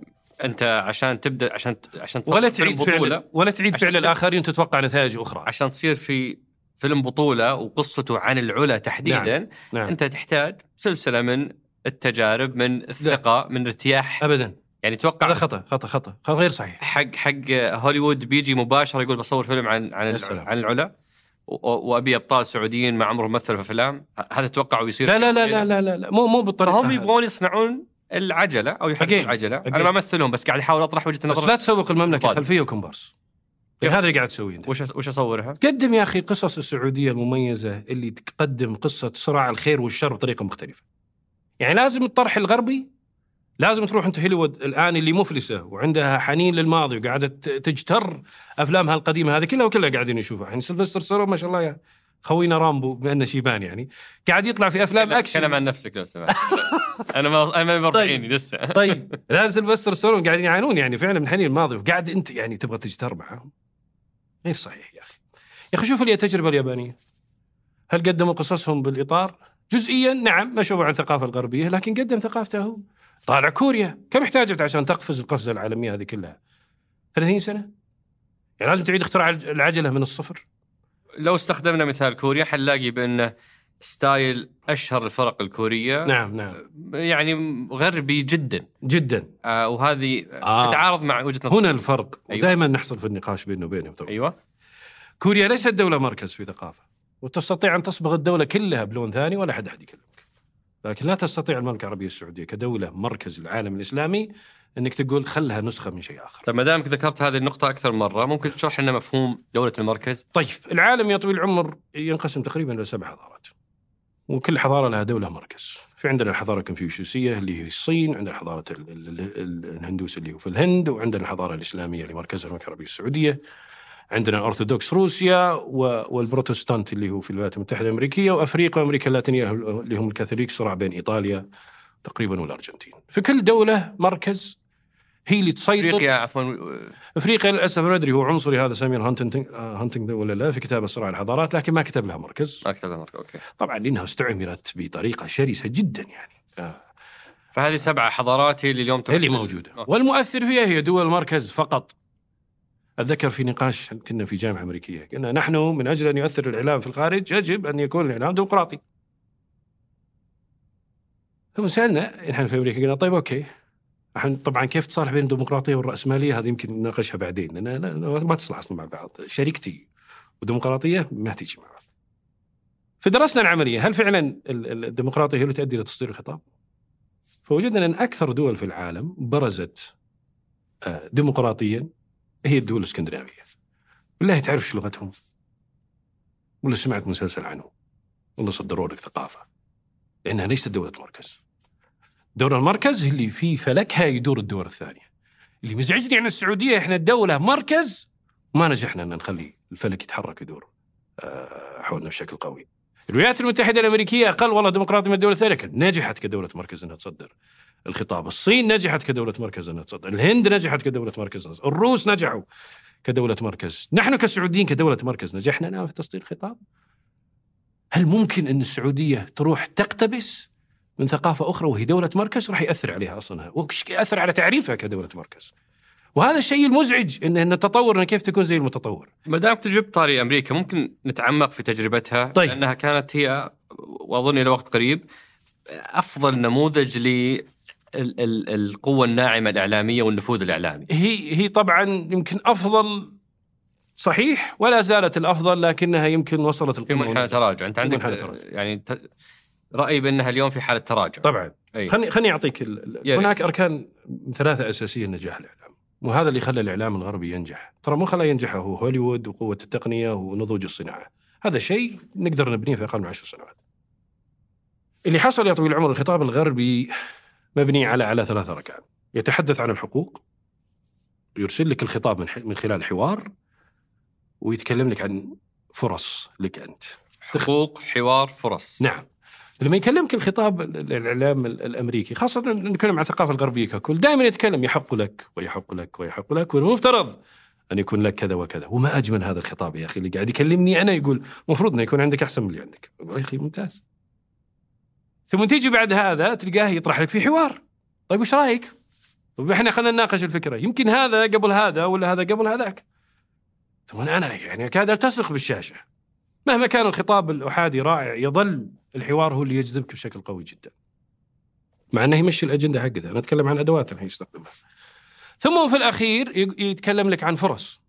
أنت عشان تبدأ عشان عشان ولا تعيد فعل ولا تعيد فعل الآخرين تتوقع نتائج أخرى. عشان تصير في فيلم بطولة وقصته عن العلا تحديدا نعم. نعم. أنت تحتاج سلسلة من التجارب من الثقة من ارتياح. ابدا. يعني توقع هذا خطأ خطأ خطأ غير صحيح. حق حق هوليوود بيجي مباشرة يقول بصور فيلم عن عن العلا. وأبي أبطال سعوديين ما عمرهم مثلوا في افلام هذا توقعوا يصير لا لا لا لا لا لا, لا. مو مو بالطريقة هذه. يبغون يصنعون العجلة أو Again. العجلة Again. أنا ما أمثلهم بس قاعد أحاول أطرح وجهة بس نظر لا تسوق المملكة طيب. خلفية وكومبارس كيف؟ هذا اللي قاعد تسويه أنت وش وش أصورها؟ قدم يا أخي قصص السعودية المميزة اللي تقدم قصة صراع الخير والشر بطريقة مختلفة. يعني لازم الطرح الغربي لازم تروح انت هوليوود الآن اللي مفلسة وعندها حنين للماضي وقاعدة تجتر أفلامها القديمة هذه كلها وكلها قاعدين يشوفها، يعني سيلفستر ستالون ما شاء الله يا خوينا رامبو بأنه شيبان يعني. قاعد يطلع في أفلام تكلم أكشن. عن نفسك لو سمحت. أنا ما أنا ما برفعيني لسه. طيب. لا سيلفستر ستالون قاعدين يعانون يعني فعلا من حنين الماضي وقاعد أنت يعني تبغى تجتر معاهم. غير صحيح يا أخي. يا أخي شوف لي التجربة اليابانية. هل قدموا قصصهم بالإطار؟ جزئيا نعم ما عن الثقافه الغربية لكن قدم ثقافته هو. طالع كوريا. كم احتاجت عشان تقفز القفزة العالمية هذه كلها؟ 30 سنة؟ يعني لازم تعيد اختراع العجلة من الصفر؟ لو استخدمنا مثال كوريا حنلاقي بانه style أشهر الفرق الكورية نعم نعم. يعني غربي جدا. جدا. آه وهذه آه. تتعارض مع وجهة نظر. هنا الفرق. أيوة. ودائما نحصل في النقاش بيننا وبينهم طبعا. أيوه. كوريا ليست دولة مركز في ثقافة وتستطيع أن تصبغ الدولة كلها بلون ثاني ولا حد أحد يكلمك لكن لا تستطيع المملكة العربية السعودية كدولة مركز العالم الإسلامي أنك تقول خلها نسخة من شيء آخر. طيب ما دامك ذكرت هذه النقطة أكثر من مرة ممكن تشرح لنا مفهوم دولة المركز؟ طيب العالم يا طويل العمر ينقسم تقريبا إلى سبع حضارات وكل حضارة لها دولة مركز. في عندنا الحضارة الكونفوشيوسية اللي هي الصين عندنا حضارة ال- ال- ال- الهندوس اللي هو في الهند وعندنا الحضارة الإسلامية اللي مركزها المملكة العربية السعودية. عندنا الأرثوذكس روسيا والبروتستانت اللي هو في الولايات المتحدة الأمريكية وأفريقيا وأمريكا اللاتينية اللي هم الكاثوليك صراع بين إيطاليا تقريبا والأرجنتين. في كل دولة مركز هي اللي تسيطر. أفريقيا عفوا أفريقيا للأسف ما أدري هو عنصري هذا سامويل هانتنج هانتنجتون ولا لا في كتاب صراع الحضارات لكن ما كتب لها مركز. ما كتبت المركز أوكي. طبعا لأنها استعمرت بطريقة شرسة جدا يعني. آه. فهذه سبع حضارات هي اللي اليوم هي اللي موجودة. أوكي. والمؤثر فيها هي دول مركز فقط. أتذكر في نقاش كنا في جامعة أمريكية قلنا نحن من أجل أن يؤثر الإعلام في الخارج يجب أن يكون الإعلام ديمقراطي. ثم سألنا نحن في أمريكا قلنا طيب الحين طبعا كيف تصالح بين الديمقراطية والرأسمالية؟ هذه يمكن نناقشها بعدين لأن لا- لا- ما تصلح أصلا مع بعض. شريكتي وديمقراطية ما تيجي مع بعض. فدرسنا العملية هل فعلا ال- ال- الديمقراطية هي اللي تؤدي إلى تصدير الخطاب؟ فوجدنا أن أكثر دول في العالم برزت آه، ديمقراطيا هي الدول الإسكندنافية. بالله تعرف شو لغتهم؟ ولا سمعت مسلسل عنهم؟ ولا صدروا لك ثقافة. لأنها ليست دولة مركز. دولة المركز اللي في فلكها يدور الدول الثانية. اللي مزعجني عن السعودية إحنا الدولة مركز ما نجحنا إن نخلي الفلك يتحرك يدور آه، حولنا بشكل قوي. الولايات المتحدة الأمريكية أقل والله ديمقراطية من الدول الثانية نجحت كدولة مركز إنها تصدر الخطاب، الصين نجحت كدولة مركز تصدر، الهند نجحت كدولة مركز. الروس نجحوا كدولة مركز، نحن كسعوديين كدولة مركز نجحنا في تصدير الخطاب؟ هل ممكن أن السعودية تروح تقتبس من ثقافة أخرى وهي دولة مركز راح يأثر عليها أصلا وش يأثر على تعريفها كدولة مركز. وهذا الشيء المزعج ان إن التطور إن كيف تكون زي المتطور. ما دام تجربة طاري أمريكا ممكن نتعمق في تجربتها طيب. لأنها كانت هي وأظن إلى وقت قريب أفضل نموذج ال- ال- القوة الناعمة الإعلامية والنفوذ الإعلامي هي هي طبعا يمكن أفضل صحيح ولا زالت الأفضل لكنها يمكن وصلت في القمه منحنى والنزول. تراجع أنت عندك. يعني ت- رأيي بأنها اليوم في حالة تراجع طبعا أي. خلني خلني أعطيك ال-. هناك أركان ثلاثة أساسية لنجاح الإعلام وهذا اللي خلى الإعلام الغربي ينجح ترى مو خلاه ينجح هو هوليوود وقوة التقنية ونضوج الصناعة هذا شيء نقدر نبنيه في أقل من عشر سنوات اللي حصل يا طويل العمر الخطاب الغربي مبني على على ثلاث اركان يتحدث عن الحقوق يرسل لك الخطاب من, من خلال حوار ويتكلم لك عن فرص لك أنت. حقوق حوار فرص. نعم. لما يكلمك الخطاب ال- الإعلام ال- الأمريكي خاصة نتكلم عن الثقافة الغربية ككل دائما يتكلم يحق لك ويحق لك ويحق لك والمفترض أن يكون لك كذا وكذا. وما أجمل هذا الخطاب يا أخي اللي قاعد يكلمني أنا يقول المفروض إنه يكون عندك أحسن من اللي عندك. يا أخي ممتاز. ثم تيجي بعد هذا تلقاه يطرح لك في حوار. طيب وش رأيك؟ طيب إحنا خلينا نناقش الفكرة. يمكن هذا قبل هذا ولا هذا قبل هذاك. ثم أنا يعني اكاد ألتصق بالشاشة. مهما كان الخطاب الأحادي رائع يظل الحوار هو اللي يجذبك بشكل قوي جدا. مع أنه يمشي الأجندة حقته. أنا أتكلم عن أدوات الحين يستخدمها. ثم في الأخير ي- يتكلم لك عن فرص.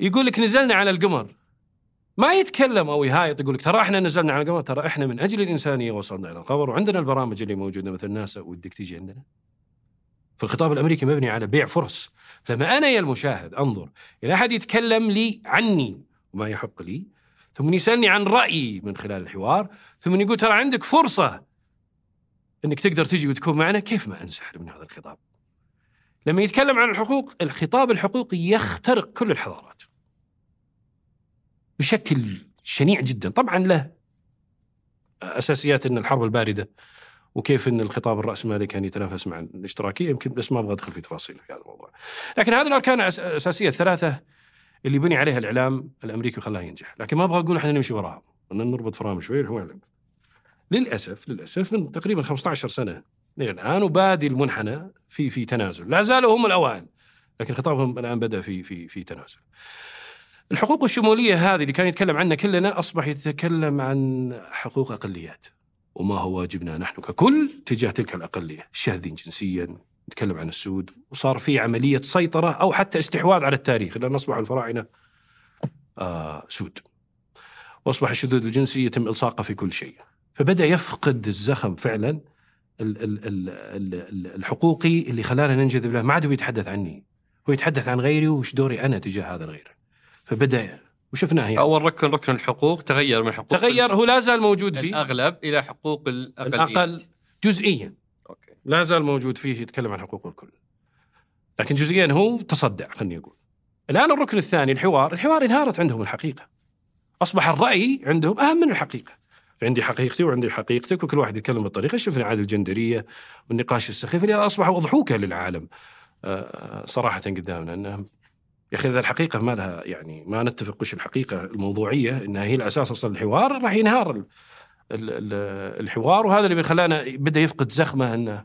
يقول لك نزلنا على القمر. ما يتكلم أو يهايط يقول لك ترى إحنا نزلنا على القمر ترى إحنا من أجل الانسانيه وصلنا إلى القمر وعندنا البرامج اللي موجودة مثل ناسا ودك تيجي عندنا. فالخطاب الأمريكي مبني على بيع فرص. لما أنا يا المشاهد أنظر إلى أحد يتكلم لي عني وما يحق لي ثم يسألني عن رأيي من خلال الحوار ثم يقول ترى عندك فرصة إنك تقدر تجي وتكون معنا كيف ما انسحب من هذا الخطاب؟ لما يتكلم عن الحقوق الخطاب الحقوقي يخترق كل الحضارات. بشكل شنيع جدا. طبعا له أساسيات إن الحرب الباردة وكيف إن الخطاب الرأسمالي كان يتنافس مع الاشتراكية. يمكن بس ما أبغى أدخل في تفاصيل في هذا الموضوع. لكن هذه الأركان الاساسيه الثلاثه اللي بني عليها الإعلام الأمريكي وخلاها ينجح، لكن ما أبغى أقول إحنا نمشي وراها، نربط فرامل شوي للأسف للأسف من تقريبا 15 سنة إلى الآن وبادي المنحنى في في تنازل، لا زالوا هم الأوائل لكن خطابهم الآن بدأ في في في تنازل. الحقوق الشمولية هذه اللي كان يتكلم عنها كلنا أصبح يتكلم عن حقوق أقليات. وما هو واجبنا نحن ككل تجاه تلك الأقلية، الشاذين جنسيا، نتكلم عن السود، وصار في عملية سيطرة أو حتى استحواذ على التاريخ لأن أصبح الفراعنة آه سود. وأصبح الشذوذ الجنسي يتم إلصاقه في كل شيء. فبدأ يفقد الزخم فعلا الحقوقي اللي خلانا ننجذب له ما عاد هو يتحدث عني هو يتحدث عن غيري وش دوري أنا تجاه هذا الغير فبدأ وشفناه يعني. أول ركن ركن الحقوق تغير من حقوق تغير هو لا زال موجود فيه. الأغلب إلى حقوق الاقليات الأقل جزئيا. أوكي. لا زال موجود فيه يتكلم عن حقوق الكل. لكن جزئيا هو تصدع خليني أقول. الآن الركن الثاني الحوار الحوار انهارت عندهم الحقيقة. أصبح الرأي عندهم أهم من الحقيقة. عندي حقيقتي وعندي حقيقتك وكل واحد يتكلم بطريقه شفنا عاد الجندرية والنقاش السخيف اللي اصبحوا اضحوكه للعالم آه، صراحة قدامنا انهم يا أخي إذا الحقيقة ما لها يعني ما نتفق وش الحقيقة الموضوعية انها هي الأساس أصلا الحوار راح ينهار الحوار وهذا اللي خلانا بدأ يفقد زخمه إنه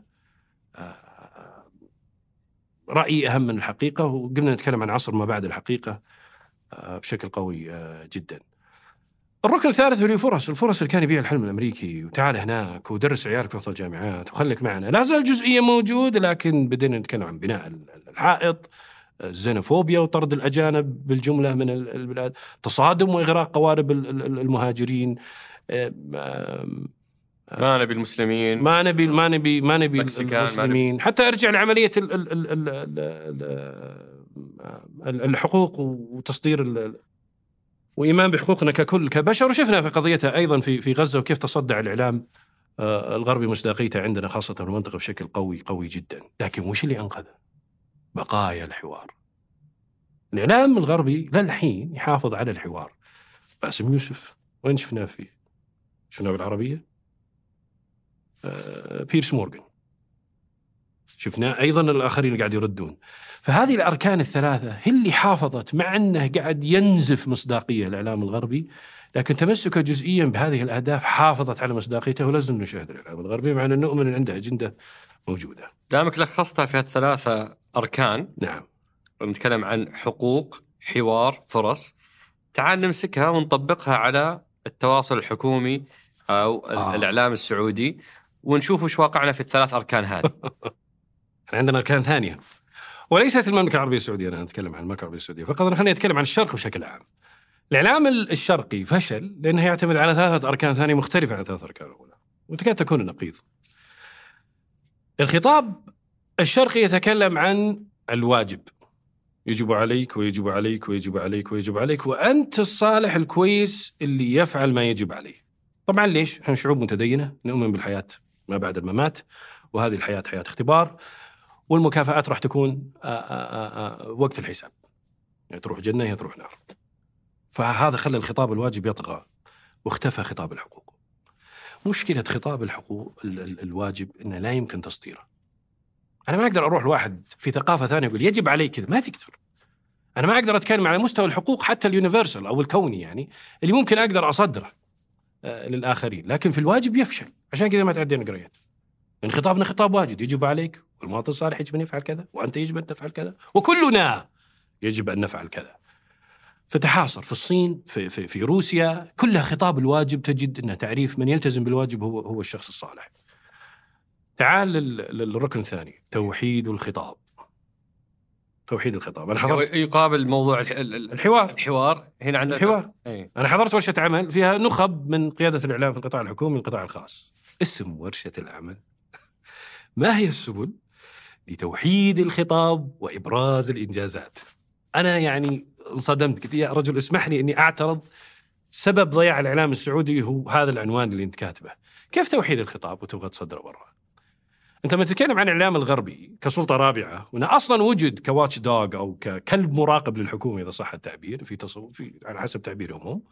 آه، رايي أهم من الحقيقة. وقمنا نتكلم عن عصر ما بعد الحقيقة آه، بشكل قوي جدا. الركن الثالث اللي فرص. الفرص اللي كان يبيع الحلم الأمريكي وتعال هناك ودرس عيالك في أفضل الجامعات وخليك معنا. لا زال جزئيا موجود لكن بدينا نتكلم عن بناء الحائط الزينوفوبيا وطرد الأجانب بالجملة من البلاد تصادم وإغراق قوارب المهاجرين. ما نبي المسلمين. ما نبي ما نبي ما نبي المسلمين. حتى أرجع لعملية الحقوق وتصدير وإيمان بحقوقنا ككل كبشر. وشفنا في قضيتها أيضا في في غزة وكيف تصدع الإعلام آه، الغربي مصداقيته عندنا خاصة في المنطقة بشكل قوي قوي جدا، لكن وش اللي أنقذه؟ بقايا الحوار. الإعلام الغربي للحين يحافظ على الحوار. باسم يوسف وين شفناه فيه؟ شفناه بالعربية؟ آه بيرس مورغان. شفناه أيضا الآخرين اللي قاعد يردون. فهذه الأركان الثلاثة هي اللي حافظت مع إنه قاعد ينزف مصداقية الإعلام الغربي لكن تمسكه جزئيا بهذه الأهداف حافظت على مصداقيته ولازم نشاهد الإعلام الغربي مع ان نؤمن إن عنده أجندة موجودة. دامك لخصتها في الثلاثة أركان نعم نتكلم عن حقوق، حوار، فرص. تعال نمسكها ونطبقها على التواصل الحكومي أو آه. الإعلام السعودي ونشوف وش واقعنا في الثلاث أركان هذه. عندنا أركان ثانية. وليست المملكة العربية السعودية أنا أتكلم عن المملكة العربية السعودية فقط أنا خليني اتكلم عن الشرق بشكل عام. الإعلام الشرقي فشل لأنه يعتمد على ثلاثة أركان ثانية مختلفة عن ثلاث أركان الأولى وتكاد تكون النقيض. الخطاب الشرقي يتكلم عن الواجب. يجب عليك ويجب عليك ويجب عليك ويجب عليك وأنت الصالح الكويس اللي يفعل ما يجب عليه. طبعا ليش؟ إحنا شعوب متدينة نؤمن بالحياة ما بعد الممات وهذه الحياة حياة اختبار والمكافآت راح تكون آآ آه، آآ آه، آه، وقت الحساب. يعني تروح جنة يا تروح نار. فهذا خلى الخطاب الواجب يطغى واختفى خطاب الحقوق. مشكلة خطاب الحقوق الواجب أنه لا يمكن تسطيره أنا ما أقدر أروح لواحد في ثقافة ثانية يقول يجب عليك كذا. ما تقدر. أنا ما أقدر أتكلم على مستوى الحقوق حتى اليونيفرسال أو الكوني يعني اللي ممكن أقدر أصدره للآخرين. لكن في الواجب يفشل. عشان كذا ما تعدينا قريات من خطابنا خطاب واجد. يجب عليك والمواطن الصالح يجب أن يفعل كذا وأنت يجب أن تفعل كذا وكلنا يجب أن نفعل كذا. فتحاصر في الصين في في في روسيا كلها خطاب الواجب تجد إنه تعريف من يلتزم بالواجب هو هو الشخص الصالح. تعال للركن الثاني. توحيد الخطاب. توحيد الخطاب. أنا حضرت يقابل موضوع الح- ال- ال- الحوار. الحوار. هنا عندنا الحوار. اي أنا حضرت ورشة عمل فيها نخب من قيادة الإعلام في القطاع الحكومي والقطاع الخاص. اسم ورشة العمل. ما هي السبل؟ لتوحيد الخطاب وإبراز الإنجازات. أنا يعني انصدمت. قلت يا رجل اسمح لي إني أعترض. سبب ضياع الإعلام السعودي هو هذا العنوان اللي انت كاتبه. كيف توحيد الخطاب وتبغى تصدره برا؟ أنت لما تتكلم عن الاعلام الغربي كسلطة رابعة وانه أصلا وجد كواتش دوغ أو ككلب مراقب للحكومة إذا صح التعبير في تصو في على حسب تعبيرهم هم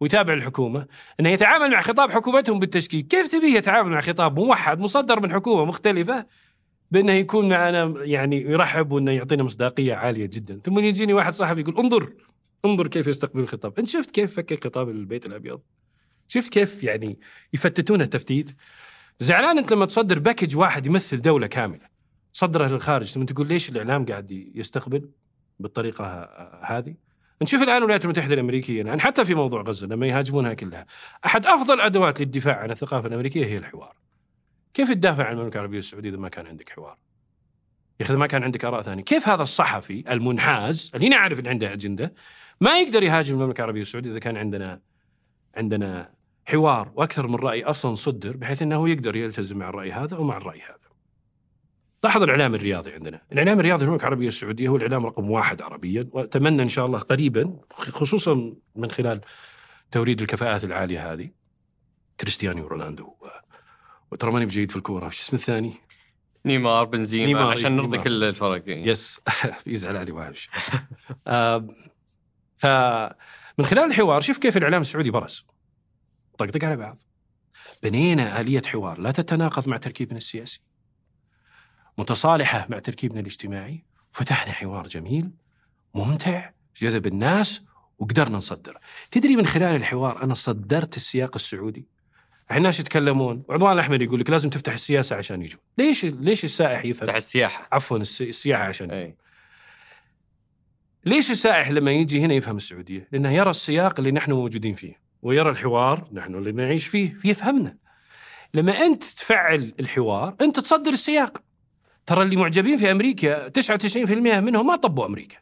ويتابع الحكومة إنه يتعامل مع خطاب حكومتهم بالتشكيل، كيف تبيه يتعامل مع خطاب موحد مصدر من حكومة مختلفة بأنه يكون معنا يعني يرحب وإنه يعطينا مصداقية عالية جدا، ثم يجيني واحد صاحبي يقول انظر انظر كيف يستقبل الخطاب، أنت شفت كيف فكك خطاب البيت الأبيض؟ شفت كيف يعني يفتتون التفتيت؟ زعلان أنت لما تصدر باكج واحد يمثل دولة كاملة تصدره للخارج ثم تقول ليش الإعلام قاعد يستقبل بالطريقة هذه؟ نشوف الآن الولايات المتحدة الأمريكية الآن حتى في موضوع غزة لما يهاجمونها كلها أحد أفضل أدوات للدفاع عن الثقافة الأمريكية هي الحوار. كيف تدافع عن المملكة العربية السعودية إذا ما كان عندك حوار؟ يا أخي ما كان عندك آراء ثانية، كيف هذا الصحفي المنحاز اللي نعرف إن عنده أجندة ما يقدر يهاجم المملكة العربية السعودية إذا كان عندنا عندنا حوار وأكثر من رأي أصلا صدر بحيث إنه يقدر يلتزم مع الرأي هذا ومع الرأي هذا. لاحظ الإعلام الرياضي عندنا، الإعلام الرياضي في المملكة العربية السعودية هو الإعلام رقم واحد عربيا وأتمنى إن شاء الله قريبا خصوصا من خلال توريد الكفاءات العالية هذه كريستيانو رونالدو و- وترى ماني بجيد في الكورة، وش اسم الثاني؟ نيمار بنزيما نيمار، عشان نرضي. كل الفرق يعني. يس يزعل علي وهمش آه، فمن خلال الحوار شوف كيف الإعلام السعودي برز طقطق على بعض. بنينا آلية حوار لا تتناقض مع تركيبنا السياسي. متصالحة مع تركيبنا الاجتماعي. فتحنا حوار جميل ممتع جذب الناس وقدرنا نصدر تدري من خلال الحوار أنا صدرت السياق السعودي؟ الناس يتكلمون وعضوان الأحمر يقول لك لازم تفتح السياسة عشان يجون. ليش ليش السائح يفهم تحت السياحة. عفوا الس- السياحة عشان أي. ليش السائح لما يجي هنا يفهم السعودية؟ لأنه يرى السياق اللي نحن موجودين فيه. ويرى الحوار نحن اللي نعيش فيه فيفهمنا. لما أنت تفعل الحوار أنت تصدر السياق. ترى اللي معجبين في أمريكا 99% منهم ما طبوا أمريكا.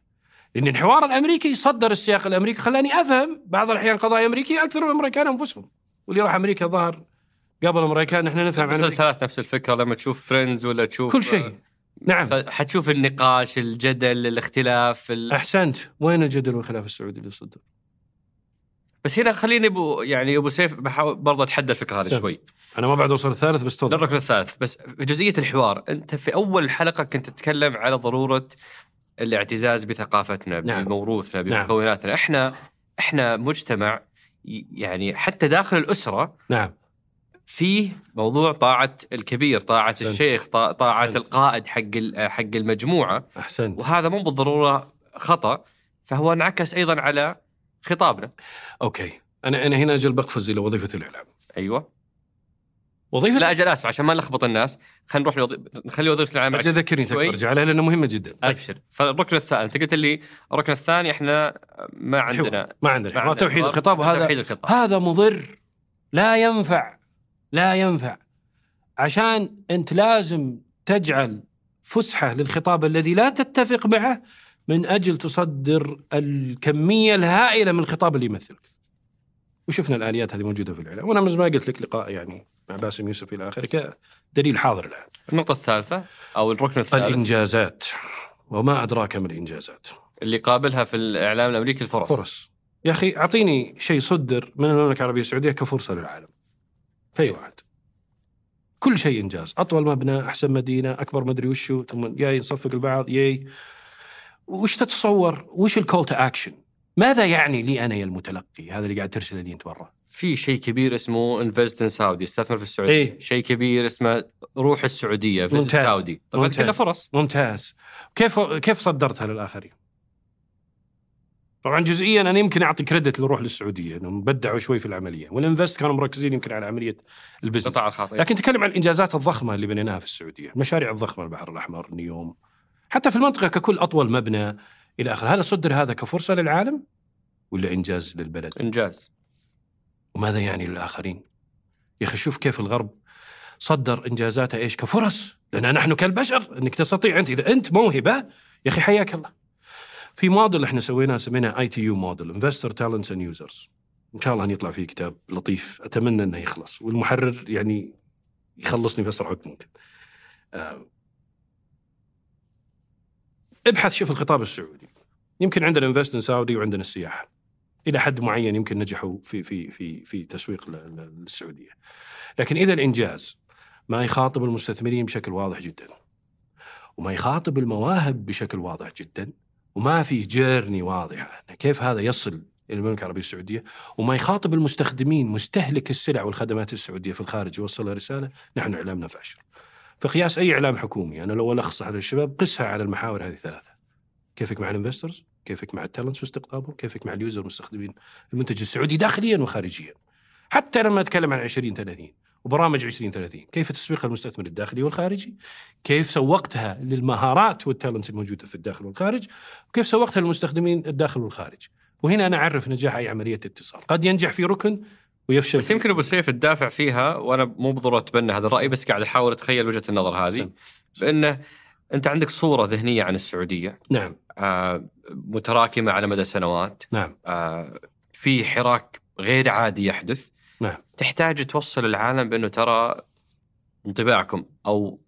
لأن الحوار الأمريكي يصدر السياق الأمريكي خلاني أفهم بعض الأحيان قضايا أمريكية أكثر من الامريكان أنفسهم. واللي راح أمريكا ظهر قبل الامريكان نحن نفهم عن أمريكا. مسلسلات نفس الفكرة لما تشوف Friends ولا تشوف كل شيء. نعم حتشوف النقاش الجدل الاختلاف ال... أحسنت وين الجدل والخلاف السعودي اللي صدر؟ بس هنا خليني ابو يعني أبو سيف بحاول برضه اتحدى الفكرة هذه. شوي أنا ما بعد اوصل الثالث بس تفضل للركن الثالث بس في جزئية الحوار أنت في أول الحلقة كنت تتكلم على ضرورة الاعتزاز بثقافتنا نعم. بموروثنا نعم. بمكوناتنا إحنا إحنا مجتمع يعني حتى داخل الأسرة نعم فيه موضوع طاعة الكبير طاعة أحسنت. الشيخ طا- طاعة أحسنت. القائد حق حق المجموعة أحسنت وهذا مو بالضرورة خطأ فهو انعكس أيضا على خطابنا. أوكي. أنا أنا هنا أجل بقفز إلى وظيفة الإعلام. أيوه. وظيفة لا أجل آسف عشان ما نلخبط الناس. خلينا نروح لوظي... نخلي وظيفة الإعلام أجل ذكرني شوي. ترجع عليها لأنه مهمة جدا. أبشر. فالركن الثاني أنت قلت لي الركن الثاني إحنا ما عندنا. ما عندنا. ما. عندنا توحيد. الخطاب. وهذا توحيد الخطاب. هذا مضر. لا ينفع. لا ينفع. عشان أنت لازم تجعل فسحة للخطاب الذي لا تتفق معه من أجل تصدر الكمية الهائلة من الخطاب اللي يمثلك. وشفنا الآليات هذه موجودة في الإعلام. وأنا مثل ما قلت لك لقاء يعني مع باسم يوسف إلى آخره كدليل حاضر الآن. النقطة الثالثة أو الركن الثالث. الإنجازات. وما أدراك ما الإنجازات. اللي قابلها في الإعلام الأمريكي الفرص فرص يا أخي أعطيني شيء صدر من المملكة العربية السعودية كفرصة للعالم. في اي واحد كل شيء إنجاز. أطول مبنى أحسن مدينة أكبر مدري وشو ثم ياي نصفق البعض ياي. وش تتصور؟ وش ال call to action ماذا يعني لي أنا يا المتلقي؟ هذا اللي قاعد ترسله لي أنت برا في شيء كبير اسمه Invest in Saudi استثمر في السعودية. إيه. شيء كبير اسمه روح السعودية Visit ممتاز. Saudi طبعا. كلها فرص. ممتاز. كيف كيف صدرتها للآخرين؟ طبعا جزئيا أنا يمكن أعطي credit لروح للسعودية إنهم بدعوا شوي في العملية. وال Invest كانوا مركزين يمكن على عملية ال business القطاع الخاص لكن تكلم عن الانجازات الضخمة اللي بنيناها في السعودية، المشاريع الضخمة البحر الأحمر، نيوم حتى في المنطقة ككل أطول مبنى إلى آخره، هل صدر هذا كفرصة للعالم؟ ولا إنجاز للبلد؟ إنجاز وماذا يعني للآخرين؟ يا أخي شوف كيف الغرب صدر إنجازاته إيش؟ كفرص، لأن نحن كالبشر إنك تستطيع أنت إذا أنت موهبة يا أخي حياك الله في موديل إحنا سويناه سميناه ITU model investor talents and users إن شاء الله يطلع فيه كتاب لطيف أتمنى إنه يخلص والمحرر يعني يخلصني بأسرع وقت ممكن آه، ابحث شوف الخطاب السعودي. يمكن عندنا انفستن سعودي وعندنا السياحة. إلى حد معين يمكن نجحوا في في في في تسويق للسعودية. لكن إذا الإنجاز ما يخاطب المستثمرين بشكل واضح جدا وما يخاطب المواهب بشكل واضح جدا وما في جيرني واضحه كيف هذا يصل إلى المملكة العربية السعودية وما يخاطب المستخدمين مستهلك السلع والخدمات السعودية في الخارج يوصلها رسالة نحن إعلامنا فاشل. فقياس أي إعلام حكومي أنا لو ألخص على الشباب قسها على المحاور هذه الثلاثه. كيفك مع ال investors؟ كيفك مع ال talents واستقطابهم؟ كيفك مع ال user المستخدمين المنتج السعودي داخليا وخارجيا. حتى لما أتكلم عن 20 30 وبرامج 2030 كيف تسويق المستثمر الداخلي والخارجي كيف سوقتها للمهارات وال talent الموجودة في الداخل والخارج وكيف سوقتها للمستخدمين الداخل والخارج وهنا أنا أعرف نجاح أي عملية اتصال قد ينجح في ركن ويفشل بس يمكن أبو سيف تدافع فيها وأنا مو بالضروره أتبنى هذا الرأي بس قاعد أحاول أتخيل وجهة النظر هذه. بأنه أنت عندك صورة ذهنية عن السعودية. نعم. آه متراكمة على مدى سنوات. نعم. آه في حراك غير عادي يحدث. نعم. تحتاج توصل العالم بأنه ترى انطباعكم أو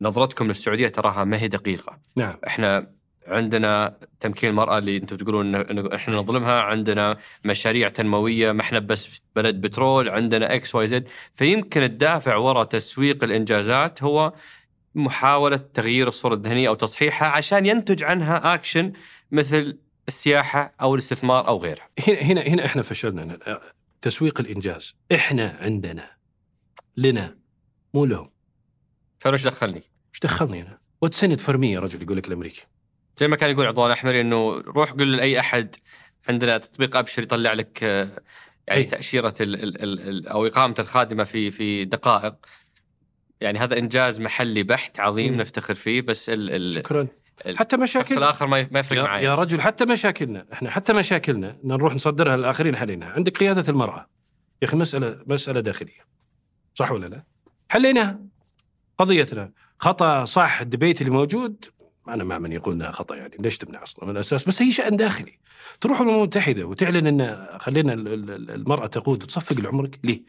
نظرتكم للسعودية تراها ما هي دقيقة. نعم. إحنا عندنا تمكين المرأة اللي أنتم تقولون انه إحنا نظلمها عندنا مشاريع تنموية ما إحنا بس بلد بترول عندنا X Y Z. فيمكن الدافع وراء تسويق الإنجازات هو محاولة تغيير الصورة الذهنية أو تصحيحها عشان ينتج عنها اكشن مثل السياحة أو الاستثمار أو غيرها. هنا هنا هنا إحنا فشلنا. تسويق الإنجاز. إحنا عندنا. لنا. مو لهم. فانا إيش دخلني؟ إيش دخلني أنا؟ وتسند فرمي يا رجل؟ يقول لك الأمريكي. زي ما كان يقول عضوان احمر إنه روح قل لأي أحد عندنا تطبيق أبشر يطلع لك آه، يعني أي. تأشيرة ال ال ال أو إقامة الخادمة في في دقائق. يعني هذا إنجاز محلي بحت عظيم م. نفتخر فيه بس ال ال شكرا. حتى مشاكل. الآخر ما يفرق معي. يا رجل حتى مشاكلنا إحنا حتى مشاكلنا نروح نصدرها للآخرين حليناها عندك قيادة المرأة. يا أخي مساله مسألة داخلية. صح ولا لا؟ حليناها. قضيتنا. خطأ صح الدبيت اللي موجود. أنا مع من يقول إنها خطأ يعني ليش تمنع أصلا من الأساس بس هي شأن داخلي تروح الامم المتحده وتعلن إن خلينا المرأة تقود وتصفق لعمرك ليه؟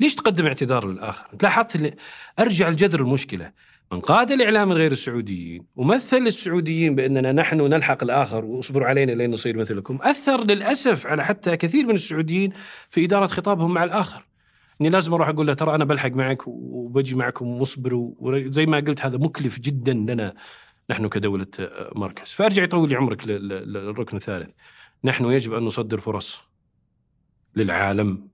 ليش تقدم اعتذار للآخر؟ لاحظت أرجع لجذر المشكلة من قاد الإعلام غير السعوديين ومثل السعوديين بأننا نحن نلحق الآخر واصبروا علينا لين نصير مثلكم، أثر للأسف على حتى كثير من السعوديين في إدارة خطابهم مع الآخر. إني لازم أروح أقول له ترى أنا بلحق معك وبجي معكم ومصبر وزي ما قلت هذا مكلف جدا لنا نحن كدولة مركز، فارجع يطول لي عمرك للركن الثالث. نحن يجب أن نصدر فرص للعالم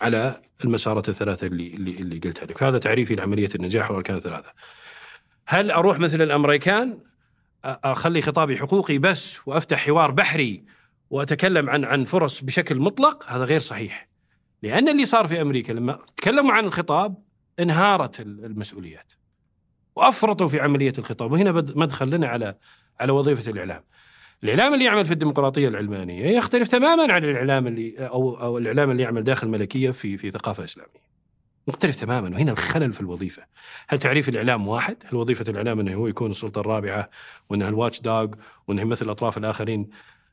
على المسارات الثلاثة اللي اللي, اللي لك، هذا تعريفي لعملية النجاح والأركان الثلاثة. هل أروح مثل الأمريكان؟ أخلي خطابي حقوقي بس وأفتح حوار بحري وأتكلم عن عن فرص بشكل مطلق؟ هذا غير صحيح. لأن اللي صار في أمريكا لما تكلموا عن الخطاب انهارت المسؤوليات. وأفرطوا في عملية الخطاب. وهنا مدخل لنا على على وظيفة الإعلام. الإعلام اللي يعمل في الديمقراطية العلمانية يختلف تماما عن الإعلام اللي أو أو الإعلام اللي يعمل داخل الملكيه في في ثقافة إسلامية. مختلف تماما. وهنا الخلل في الوظيفة. هل تعريف الإعلام واحد؟ هل وظيفة الإعلام إنه هو يكون السلطة الرابعة وإنه الواتش دوغ وإنه يمثل الاطراف الآخرين؟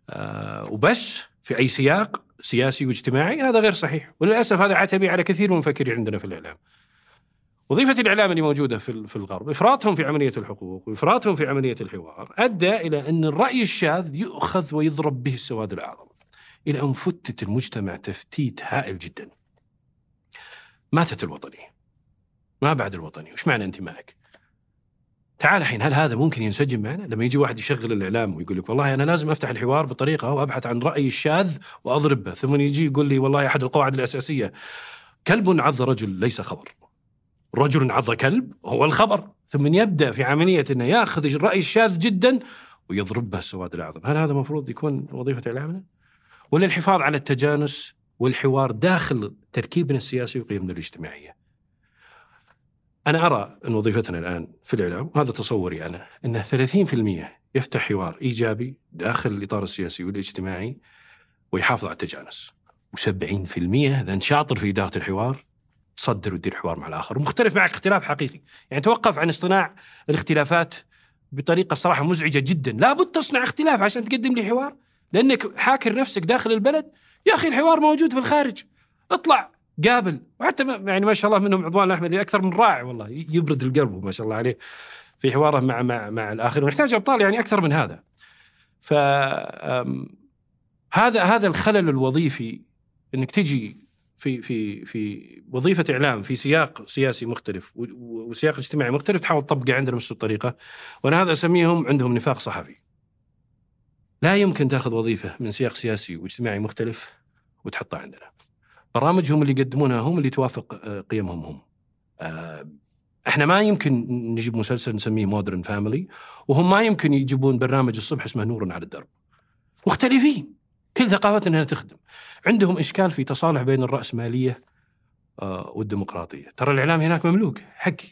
آه وبس. في أي سياق؟ سياسي واجتماعي؟ هذا غير صحيح. وللأسف هذا عتبي على كثير من المفكرين عندنا في الإعلام. وظيفة الإعلام اللي موجودة في في الغرب إفراطهم في عملية الحقوق وإفراطهم في عملية الحوار أدى إلى أن الرأي الشاذ يؤخذ ويضرب به السواد الأعظم إلى أن فتت المجتمع تفتيت هائل جدا. ماتت الوطنية. ما بعد الوطنية. وش معنى انتمائك؟ تعال الحين هل هذا ممكن ينسجم معنا؟ لما يجي واحد يشغل الإعلام ويقول لك والله أنا لازم أفتح الحوار بطريقة وأبحث عن رأيي الشاذ وأضرب به ثم يجي يقول لي والله أحد القواعد الأساسية. كلب عض رجل ليس خبر. رجل عض كلب هو الخبر ثم يبدأ في عملية أنه يأخذ الرأي الشاذ جدا ويضرب به السواد الأعظم هل هذا المفروض يكون وظيفة إعلامنا؟ ولا الحفاظ على التجانس والحوار داخل تركيبنا السياسي وقيمنا الاجتماعية. أنا أرى أن وظيفتنا الآن في الإعلام وهذا تصوري أنا أن 30% يفتح حوار إيجابي داخل الإطار السياسي والاجتماعي ويحافظ على التجانس. و70% إذا انت شاطر في إدارة الحوار تصدر وتدير حوار مع الآخر. ومختلف معك اختلاف حقيقي، يعني توقف عن اصطناع الاختلافات بطريقة صراحة مزعجة جدا. لابد تصنع اختلاف عشان تقدم لي حوار. لأنك حاكر نفسك داخل البلد. يا أخي الحوار موجود في الخارج. اطلع قابل. وحتى يعني ما شاء الله منهم عضوان الاحمد أكثر من رائع والله. يبرد القلب ما شاء الله عليه في حواره مع مع مع الآخرين. ونحتاج أبطال يعني أكثر من هذا. ف هذا هذا الخلل الوظيفي إنك تجي في في في وظيفة إعلام في سياق سياسي مختلف وسياق اجتماعي مختلف تحاول تطبقه عندنا بنفس الطريقة وأنا هذا أسميهم عندهم نفاق صحفي. لا يمكن تأخذ وظيفة من سياق سياسي واجتماعي مختلف وتحطها عندنا. برامجهم اللي يقدمونها هم اللي توافق آه، قيمهم هم. آه، إحنا ما يمكن نجيب مسلسل نسميه مودرن فاميلي وهم ما يمكن يجيبون برنامج الصبح اسمه نور على الدرب. مختلفين. كل ثقافتنا هنا تخدم. عندهم إشكال في تصالح بين الرأسمالية آه، والديمقراطية. ترى الإعلام هناك مملوك حقي.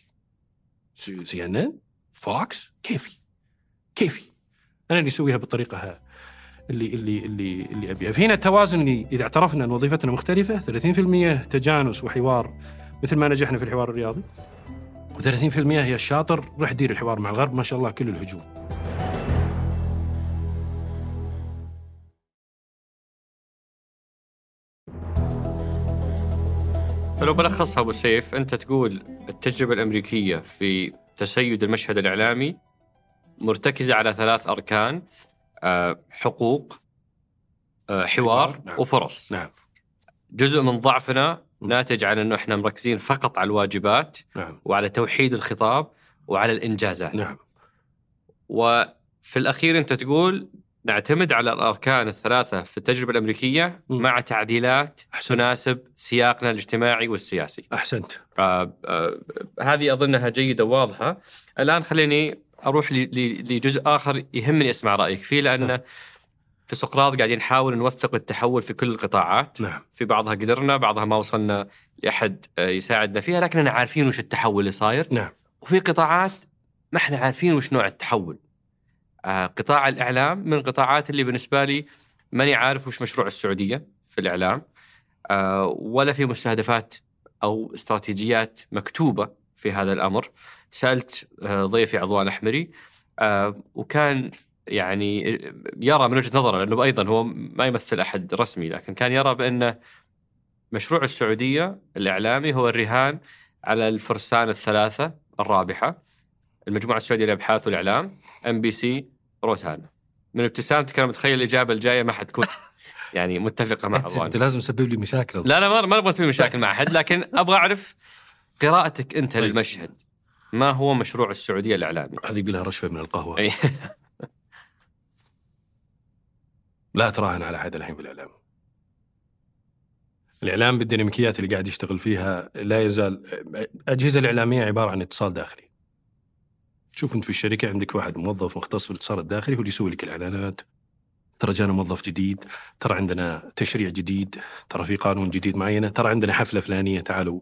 CNN Fox كيفي. كيفي. أنا اللي أسويها بالطريقة اللي اللي اللي اللي أبيها، في هنا التوازن اللي إذا اعترفنا إن وظيفتنا مختلفة 30% تجانس وحوار مثل ما نجحنا في الحوار الرياضي. و30% هي الشاطر روح دير الحوار مع الغرب. ما شاء الله كل الهجوم. فلو بلخصها أبو سيف أنت تقول التجربة الأمريكية في تسيد المشهد الإعلامي مرتكزة على ثلاث أركان آه، حقوق آه، حوار نعم. وفرص. نعم. جزء من ضعفنا ناتج عن إنه إحنا مركزين فقط على الواجبات نعم. وعلى توحيد الخطاب وعلى الإنجازات. نعم. وفي الأخير أنت تقول نعتمد على الأركان الثلاثة في التجربة الأمريكية م. مع تعديلات. تناسب سياقنا الاجتماعي والسياسي. أحسنت. آه آه هذه أظنها جيدة وواضحه. الآن خليني أروح لجزء آخر يهمني أسمع رأيك فيه لأن في سقراط قاعدين نحاول نوثق التحول في كل القطاعات. نعم. في بعضها قدرنا، بعضها ما وصلنا لأحد آه، يساعدنا فيها، لكننا عارفين وش التحول اللي صاير. نعم. وفي قطاعات ما إحنا عارفين وش نوع التحول. آه، قطاع الإعلام من القطاعات اللي بالنسبة لي ماني عارف وش مشروع السعودية في الإعلام. آه، ولا في مستهدفات أو استراتيجيات مكتوبة في هذا الأمر. سألت آه، ضيفي عضوان أحمري وكان يعني يرى من وجهة نظره لأنه أيضا هو ما يمثل أحد رسمي لكن كان يرى بأن مشروع السعودية الإعلامي هو الرهان على الفرسان الثلاثة الرابحة. المجموعة السعودية للابحاث والإعلام ام بي سي روتانا من ابتسامتك أنا متخيل الإجابة الجاية ما حتكون. يعني متفقة مع أضواء أنت لازم تسبب لي مشاكل. لا لا ما ما أبغى أسوي مشاكل مع أحد لكن أبغى أعرف قراءتك أنت طيب. للمشهد. ما هو مشروع السعودية الإعلامي؟ هذه لها رشفه من القهوة. لا تراهن على احد الحين بالإعلام. الإعلام بالديناميكيات اللي قاعد يشتغل فيها لا يزال الاجهزه الإعلامية عبارة عن اتصال داخلي. تشوف أنت في الشركة عندك واحد موظف مختص في الاتصال الداخلي هو اللي يسوي لك الإعلانات. ترى جانا موظف جديد ترى عندنا تشريع جديد ترى في قانون جديد معينة ترى عندنا حفلة فلانية تعالوا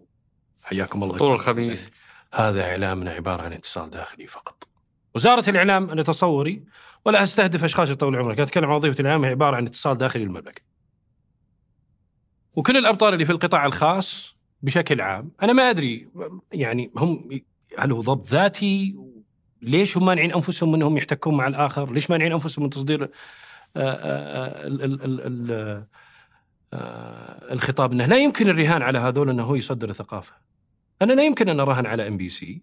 حياكم الله. طول الخميس. هذا إعلامنا عبارة عن اتصال داخلي فقط. وزارة الإعلام أنا تصوري ولا أستهدف أشخاص يطول عمرك أتكلم عن وظيفة الإعلام هي عبارة عن اتصال داخلي للمملكة. وكل الأبطال اللي في القطاع الخاص بشكل عام أنا ما أدري يعني هم هل هو ضبط ذاتي ليش هم مانعين أنفسهم انهم يحتكون مع الآخر؟ ليش مانعين أنفسهم من تصدير آه، آه، آه، الخطاب إنه لا يمكن الرهان على هذول إنه هو يصدر الثقافه. أنا لا يمكن أن أراهن على إم بي سي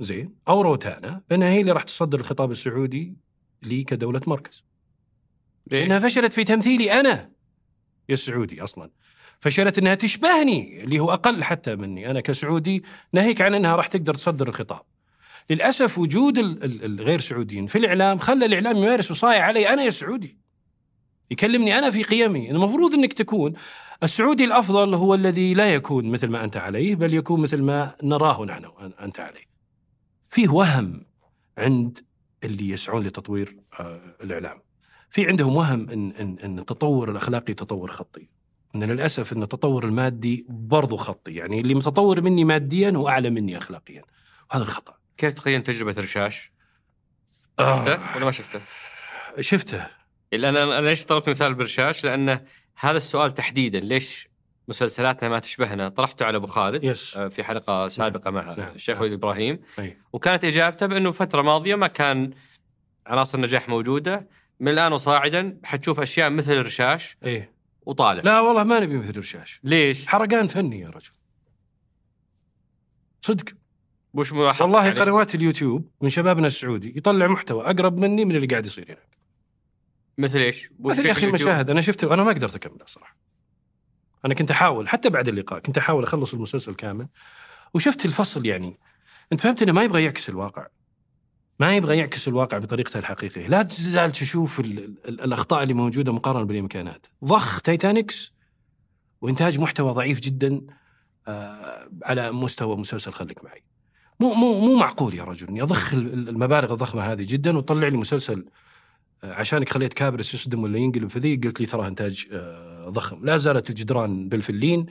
زين أو روتانا بانها هي اللي راح تصدر الخطاب السعودي لي كدولة مركز. ليش؟ إنها فشلت في تمثيلي أنا يا السعودي أصلا. فشلت إنها تشبهني اللي هو أقل حتى مني أنا كسعودي ناهيك عن إنها راح تقدر تصدر الخطاب. للأسف وجود الغير سعوديين. في الإعلام خلى الإعلام يمارس وصاية علي. أنا يا سعودي. يكلمني أنا في قيمي. المفروض إنك تكون. السعودي الأفضل هو الذي لا يكون مثل ما أنت عليه بل يكون مثل ما نراه نحن أنت عليه. فيه وهم عند اللي يسعون لتطوير آه، الإعلام. في عندهم وهم ان ان إن التطور الأخلاقي تطور خطي. إن للأسف إن التطور المادي برضو خطي. يعني اللي متطور مني ماديا هو اعلى مني اخلاقيا. وهذا الخطأ. كيف تقيم تجربة رشاش؟ آه. شفته ولا ما شفته؟ شفته لأن أنا ليش طلبت مثال برشاش؟ لأن هذا السؤال تحديدا ليش مسلسلاتنا ما تشبهنا طرحته على أبو خالد يس آه، في حلقة سابقة مع نعم. الشيخ نعم. وليد إبراهيم أي. وكانت إجابته بأنه فترة ماضية ما كان عناصر نجاح موجودة من الآن وصاعدا حتشوف أشياء مثل الرشاش إيه وطالع لا والله ما نبي مثل رشاش ليش؟ حرقان فني يا رجل صدق وش ملاحظ. والله يعني؟ قنوات اليوتيوب من شبابنا السعودي يطلع محتوى أقرب مني من اللي قاعد يصير هنا مثل إيش؟ مثل يا أخي؟ المشاهد أنا شفت أنا ما قدرت أكمله صراحة. أنا كنت أحاول حتى بعد اللقاء كنت أحاول أخلص المسلسل كامل. وشفت الفصل يعني أنت فهمت إنه ما يبغى يعكس الواقع. ما يبغى يعكس الواقع بطريقته الحقيقية. لا تزال تشوف ال ال الأخطاء اللي موجودة مقارنة بالإمكانات. ضخ تايتانكس وإنتاج محتوى ضعيف جدا آه على مستوى مسلسل خليك معي. مو مو مو معقول يا رجل. إني أضخ ال- ال- المبالغ الضخمة هذه جدا وتطلع لي مسلسل آه، عشانك خليت كابرس يصدم ولا ينقلب في ذي قلت لي ترى إنتاج آه، ضخم. لا زالت الجدران بالفلين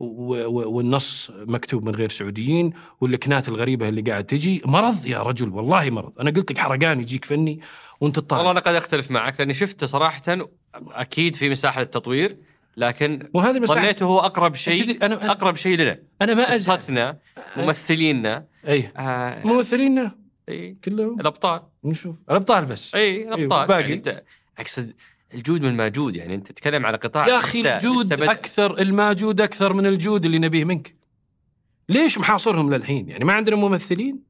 والنص مكتوب من غير سعوديين واللكنات الغريبة اللي قاعد تجي. مرض يا رجل والله مرض. أنا قلت لك حرقان يجيك فني وأنت والله تطالع أنا قد أختلف معك لأني شفته صراحة أكيد في مساحة للتطوير. لكن وهذه مساحة- ظنيته هو أقرب شيء أنا أنا, أقرب شيء لنا أنا ما أزعل قصتنا ممثلينا أي. آه ممثلينا إيه، كلهم. الأبطال. نشوف. الأبطال بس. أي الأبطال. باقي. يعني أنت أقصد الجود من الماجود يعني أنت تتكلم على قطاع يا أخي الجود بدأ. أكثر الماجود أكثر من الجود اللي نبيه منك. ليش محاصرهم للحين؟ يعني ما عندنا ممثلين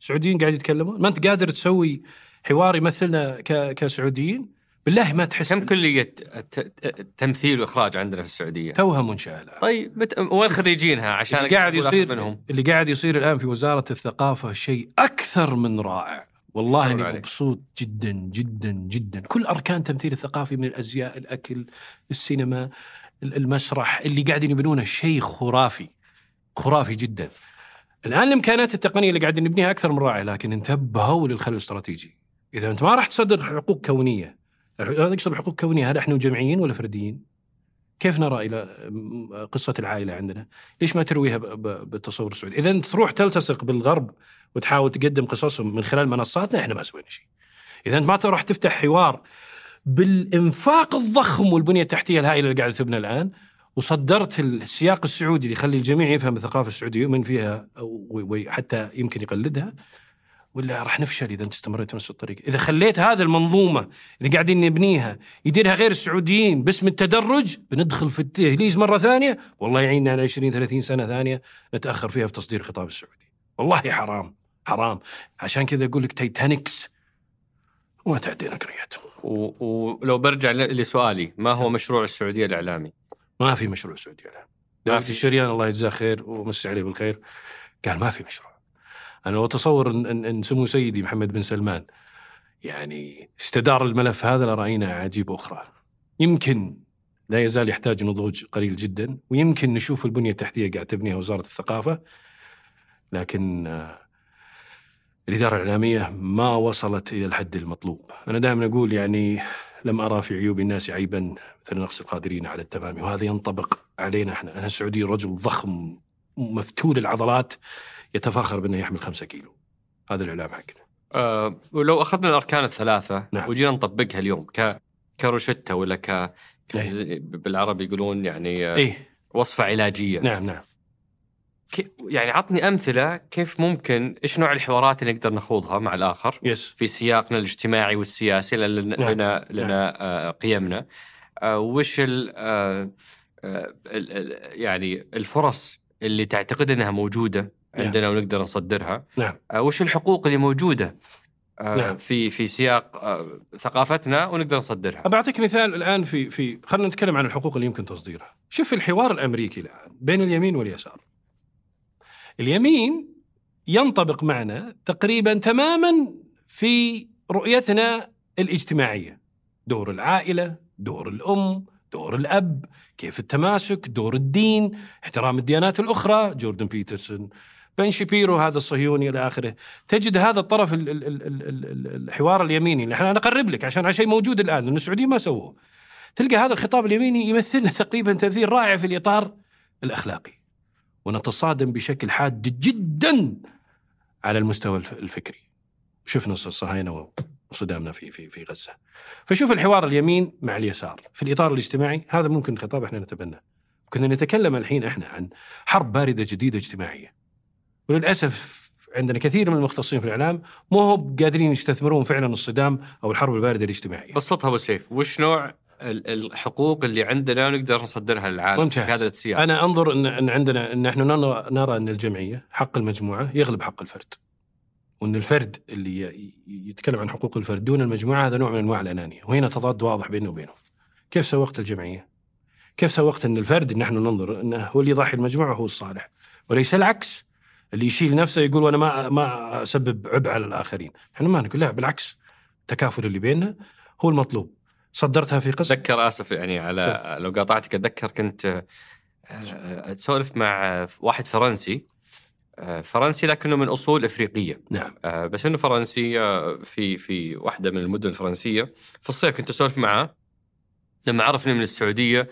سعوديين قاعد يتكلمون؟ ما أنت قادر تسوي حوار يمثلنا ك... كسعوديين؟ بالله ما تحس كم ت- تمثيل وإخراج عندنا في السعودية؟ توها منشاه الان طيب مت... وين خريجينها؟ عشان اللي قاعد يصير منهم. اللي قاعد يصير الآن في وزارة الثقافة شيء أكثر من رائع. والله أني. مبسوط جدا جدا جدا. كل أركان تمثيل الثقافي من الأزياء الأكل السينما ال- المسرح اللي قاعدين يبنونه شيء خرافي خرافي جدا. الآن الإمكانات التقنية اللي قاعدين نبنيها أكثر من رائعة لكن انتبهوا للخلل الاستراتيجي. إذا أنت ما راح تصدر حقوق كونية أنا اقصد كونية هل إحنا جمعيين ولا فرديين؟ كيف نرى إلى قصة العائلة عندنا؟ ليش ما ترويها بالتصور السعودي؟ اذا تروح تلتصق بالغرب وتحاول تقدم قصصهم من خلال منصاتنا إحنا ما سوينا شيء. اذا انت ما تروح تفتح حوار بالإنفاق الضخم والبنية التحتية الهائلة اللي قاعدة تبنى الآن وصدرت السياق السعودي اللي يخلي الجميع يفهم الثقافة السعودية ويؤمن فيها وحتى يمكن يقلدها ولا راح نفشل إذا أنت استمريت بنفس الطريقة، إذا خليت هذه المنظومة اللي قاعدين نبنيها يديرها غير السعوديين باسم التدرج بندخل في التهليز مرة ثانية والله يعيننا على 20 30 سنة ثانية نتأخر فيها في تصدير الخطاب السعودي. والله حرام حرام. عشان كذا أقول لك تايتانكس وما تعدينا قريتهم و- ولو برجع لسؤالي ما هو مشروع السعودية الإعلامي؟ ما في مشروع سعودي الان ما في. الشريان الله يجزاه خير ومسي عليه بالخير. قال ما في مشروع. أنا لو أتصور ان, إن, سمو سيدي محمد بن سلمان يعني استدار الملف هذا لرأينا عجيب أخرى. يمكن لا يزال يحتاج نضوج قليل جدا ويمكن نشوف البنية التحتية قاعد تبنيها وزارة الثقافة لكن آه، الإدارة الإعلامية ما وصلت إلى الحد المطلوب. أنا دائما أقول يعني لم أرى في عيوب الناس عيبا مثل نقص القادرين على التمام وهذا ينطبق علينا إحنا. أنا السعودي رجل ضخم مفتول العضلات يتفاخر بأنه يحمل خمسة كيلو. هذا الإعلام حقنا. أه ولو أخذنا الأركان الثلاثة نعم. وجينا نطبقها اليوم ك كروشتة ولا ك إيه. بالعربي يقولون يعني آه، إيه. وصفة علاجية. نعم نعم. يعني عطني أمثلة كيف ممكن إيش نوع الحوارات اللي نقدر نخوضها مع الآخر؟ يس في سياقنا الاجتماعي والسياسي نعم. لنا لنا آه، قيمنا. آه، وش ال آه، آه، يعني الفرص اللي تعتقد إنها موجودة؟ نعم. عندنا ونقدر نصدرها. نعم. آه، وش الحقوق اللي موجودة؟ آه، نعم. في في سياق آه، ثقافتنا ونقدر نصدرها. بعطيك مثال الآن في في خلينا نتكلم عن الحقوق اللي يمكن تصديرها. شوف الحوار الأمريكي الآن بين اليمين واليسار. اليمين ينطبق معنا تقريبا تماما في رؤيتنا الاجتماعية. دور العائلة دور الأم دور الأب كيف التماسك دور الدين احترام الديانات الأخرى جوردن بيترسون بن شبيرو هذا الصهيوني إلى آخره. تجد هذا الطرف ال- ال- ال- ال- ال- الحوار اليميني اللي إحنا نقرب لك عشان شيء موجود الآن لأن السعوديين ما سووه. تلقى هذا الخطاب اليميني يمثلنا تقريبا تمثيل رائع في الإطار الأخلاقي. ونتصادم بشكل حاد جدا على المستوى الف- الفكري. شفنا الصهاينة وصدامنا في في في غزة. فشوف الحوار اليمين مع اليسار. في الإطار الاجتماعي هذا ممكن خطاب إحنا نتبناه. كنا نتكلم الحين إحنا عن حرب باردة جديدة اجتماعية. وللأسف عندنا كثير من المختصين في الإعلام مو هو قادرين يستثمرون فعلا الصدام أو الحرب الباردة الاجتماعية. بسطها أبو سيف وش نوع ال- الحقوق اللي عندنا نقدر نصدرها للعالم؟ ممتاز. في هذا السياق. أنا أنظر ان, عندنا إن نحن نرى, نرى أن الجمعية حق المجموعة يغلب حق الفرد. وإن الفرد اللي يتكلم عن حقوق الفرد دون المجموعة هذا نوع من أنواع الأنانية. وهنا تضاد واضح بينه وبينه. كيف سوقت الجمعية؟ كيف سوقت إن الفرد نحن ننظر إنه هو اللي يضحي المجموعة هو الصالح. وليس العكس. اللي يشيل نفسه يقول وأنا ما ما أسبب عبء على الآخرين. إحنا ما نقول لا بالعكس التكافل اللي بيننا هو المطلوب. صدرتها في قسم أتذكر آسف يعني على لو قاطعتك أتذكر كنت آه، أتسولف مع واحد فرنسي آه، فرنسي لكنه من أصول إفريقية. نعم. آه، بس إنه فرنسي في في واحدة من المدن الفرنسية. في الصيف كنت أسولف معاه لما عرفني من السعودية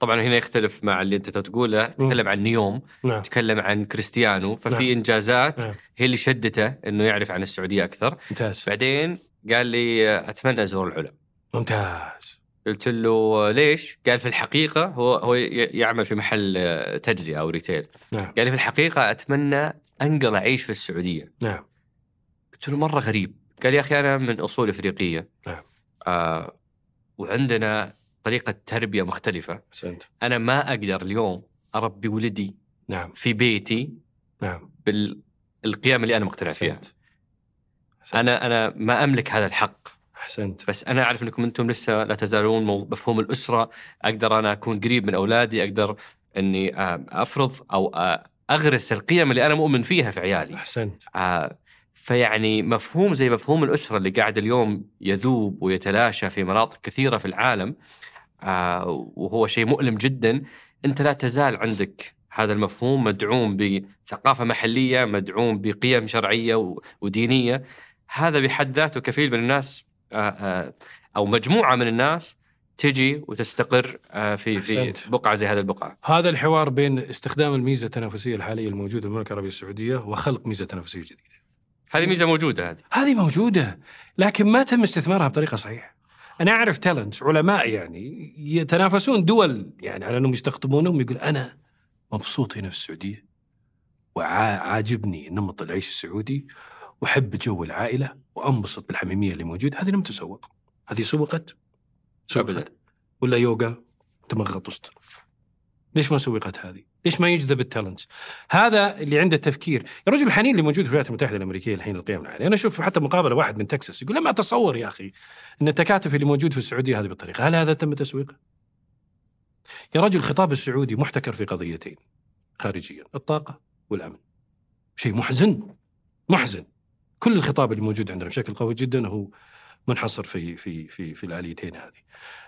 طبعا هنا يختلف مع اللي أنت تقوله تكلم عن نيوم نعم. تكلم عن كريستيانو ففي نعم. إنجازات نعم. هي اللي شدته إنه يعرف عن السعودية أكثر. ممتاز. بعدين قال لي آه، أتمنى أزور العلا ممتاز. قلت له آه، ليش؟ قال في الحقيقة هو هو يعمل في محل آه، تجزئه أو ريتيل. نعم. قال لي في الحقيقة أتمنى أنقل اعيش في السعودية. نعم. قلت له مرة غريب. قال يا أخي أنا من أصول إفريقية. نعم. آه وعندنا طريقة تربية مختلفة. أحسنت. أنا ما أقدر اليوم أربي ولدي نعم. في بيتي نعم. بالقيم اللي أنا مقتنع فيها. أحسنت. أنا أنا ما أملك هذا الحق. أحسنت. بس أنا أعرف أنكم أنتم لسه لا تزالون مفهوم الأسرة. أقدر أنا أكون قريب من أولادي. أقدر إني آه، أفرض أو آه، أغرس القيم اللي أنا مؤمن فيها في عيالي. أحسنت. آه، فيعني مفهوم زي مفهوم الأسرة اللي قاعد اليوم يذوب ويتلاشى في مناطق كثيرة في العالم وهو شيء مؤلم جدا أنت لا تزال عندك هذا المفهوم مدعوم بثقافة محلية مدعوم بقيم شرعية ودينية هذا بحد ذاته كفيل من الناس آه، آه، أو مجموعة من الناس تجي وتستقر آه، في في. بقعة زي هذه البقعة هذا الحوار بين استخدام الميزة التنافسية الحالية الموجودة في المملكة العربية السعودية وخلق ميزة تنافسية جديدة. هذه ميزة موجودة هذه هذه موجودة لكن ما تم استثمارها بطريقة صحيحة. أنا أعرف تالنتس علماء يعني يتنافسون دول يعني على أنهم يستقطبونهم يقول أنا مبسوط هنا في السعودية وعاجبني نمط العيش السعودي وأحب جو العائلة وأنبسط بالحميمية اللي موجودة هذه لم تسوق. هذه سوقت سوقت. ولا يوغا تمغط وسط ليش ما سوقت هذه؟ ليش ما يجذب التالنتس؟ هذا اللي عنده تفكير، الرجل الحنين اللي موجود في الولايات المتحدة الأمريكية الحين القيم العاليه، أنا أشوف حتى مقابلة واحد من تكساس يقول لما أتصور يا أخي إن التكاتف اللي موجود في السعودية هذه بالطريقة، هل هذا تم تسويقه؟ يا رجل الخطاب السعودي محتكر في قضيتين خارجيا، الطاقة والأمن. شيء محزن محزن. كل الخطاب اللي موجود عندنا بشكل قوي جدا هو منحصر في في في في الآليتين هذه.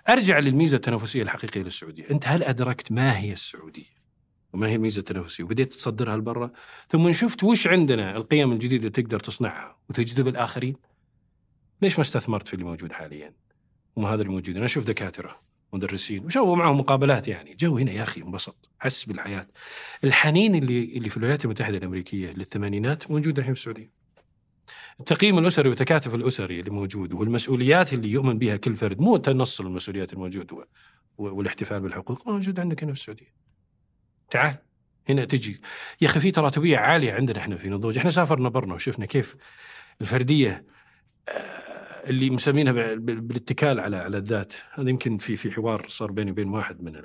أرجع للميزة التنافسية الحقيقية للسعودية، أنت هل أدركت ما هي السعودية؟ وما هي الميزه التنافسية؟ وبديت تصدرها لبرا، ثم شفت وش عندنا القيم الجديدة اللي تقدر تصنعها وتجذب الآخرين؟ ليش ما استثمرت في اللي موجود حاليا؟ وما هذا اللي موجود، أنا أشوف دكاترة مدرسين وسووا معهم مقابلات يعني، جو هنا يا أخي انبسط، حس بالحياة. الحنين اللي اللي في الولايات المتحدة الأمريكية للثمانينات موجود الحين في السعودية. التقييم الأسري والتكاتف الأسري اللي موجود والمسؤوليات اللي يؤمن بها كل فرد مو تنصل المسؤوليات الموجود و- و- والاحتفال بالحقوق موجود عندك هنا في السعودية. تعال. هنا تجي. يا أخي في تراتبية عالية عندنا إحنا في نضوج، إحنا سافرنا برنا وشفنا كيف الفردية آه، اللي مسمينها بال- بال- بالاتكال على على الذات، هذا يمكن في في حوار صار بيني وبين واحد من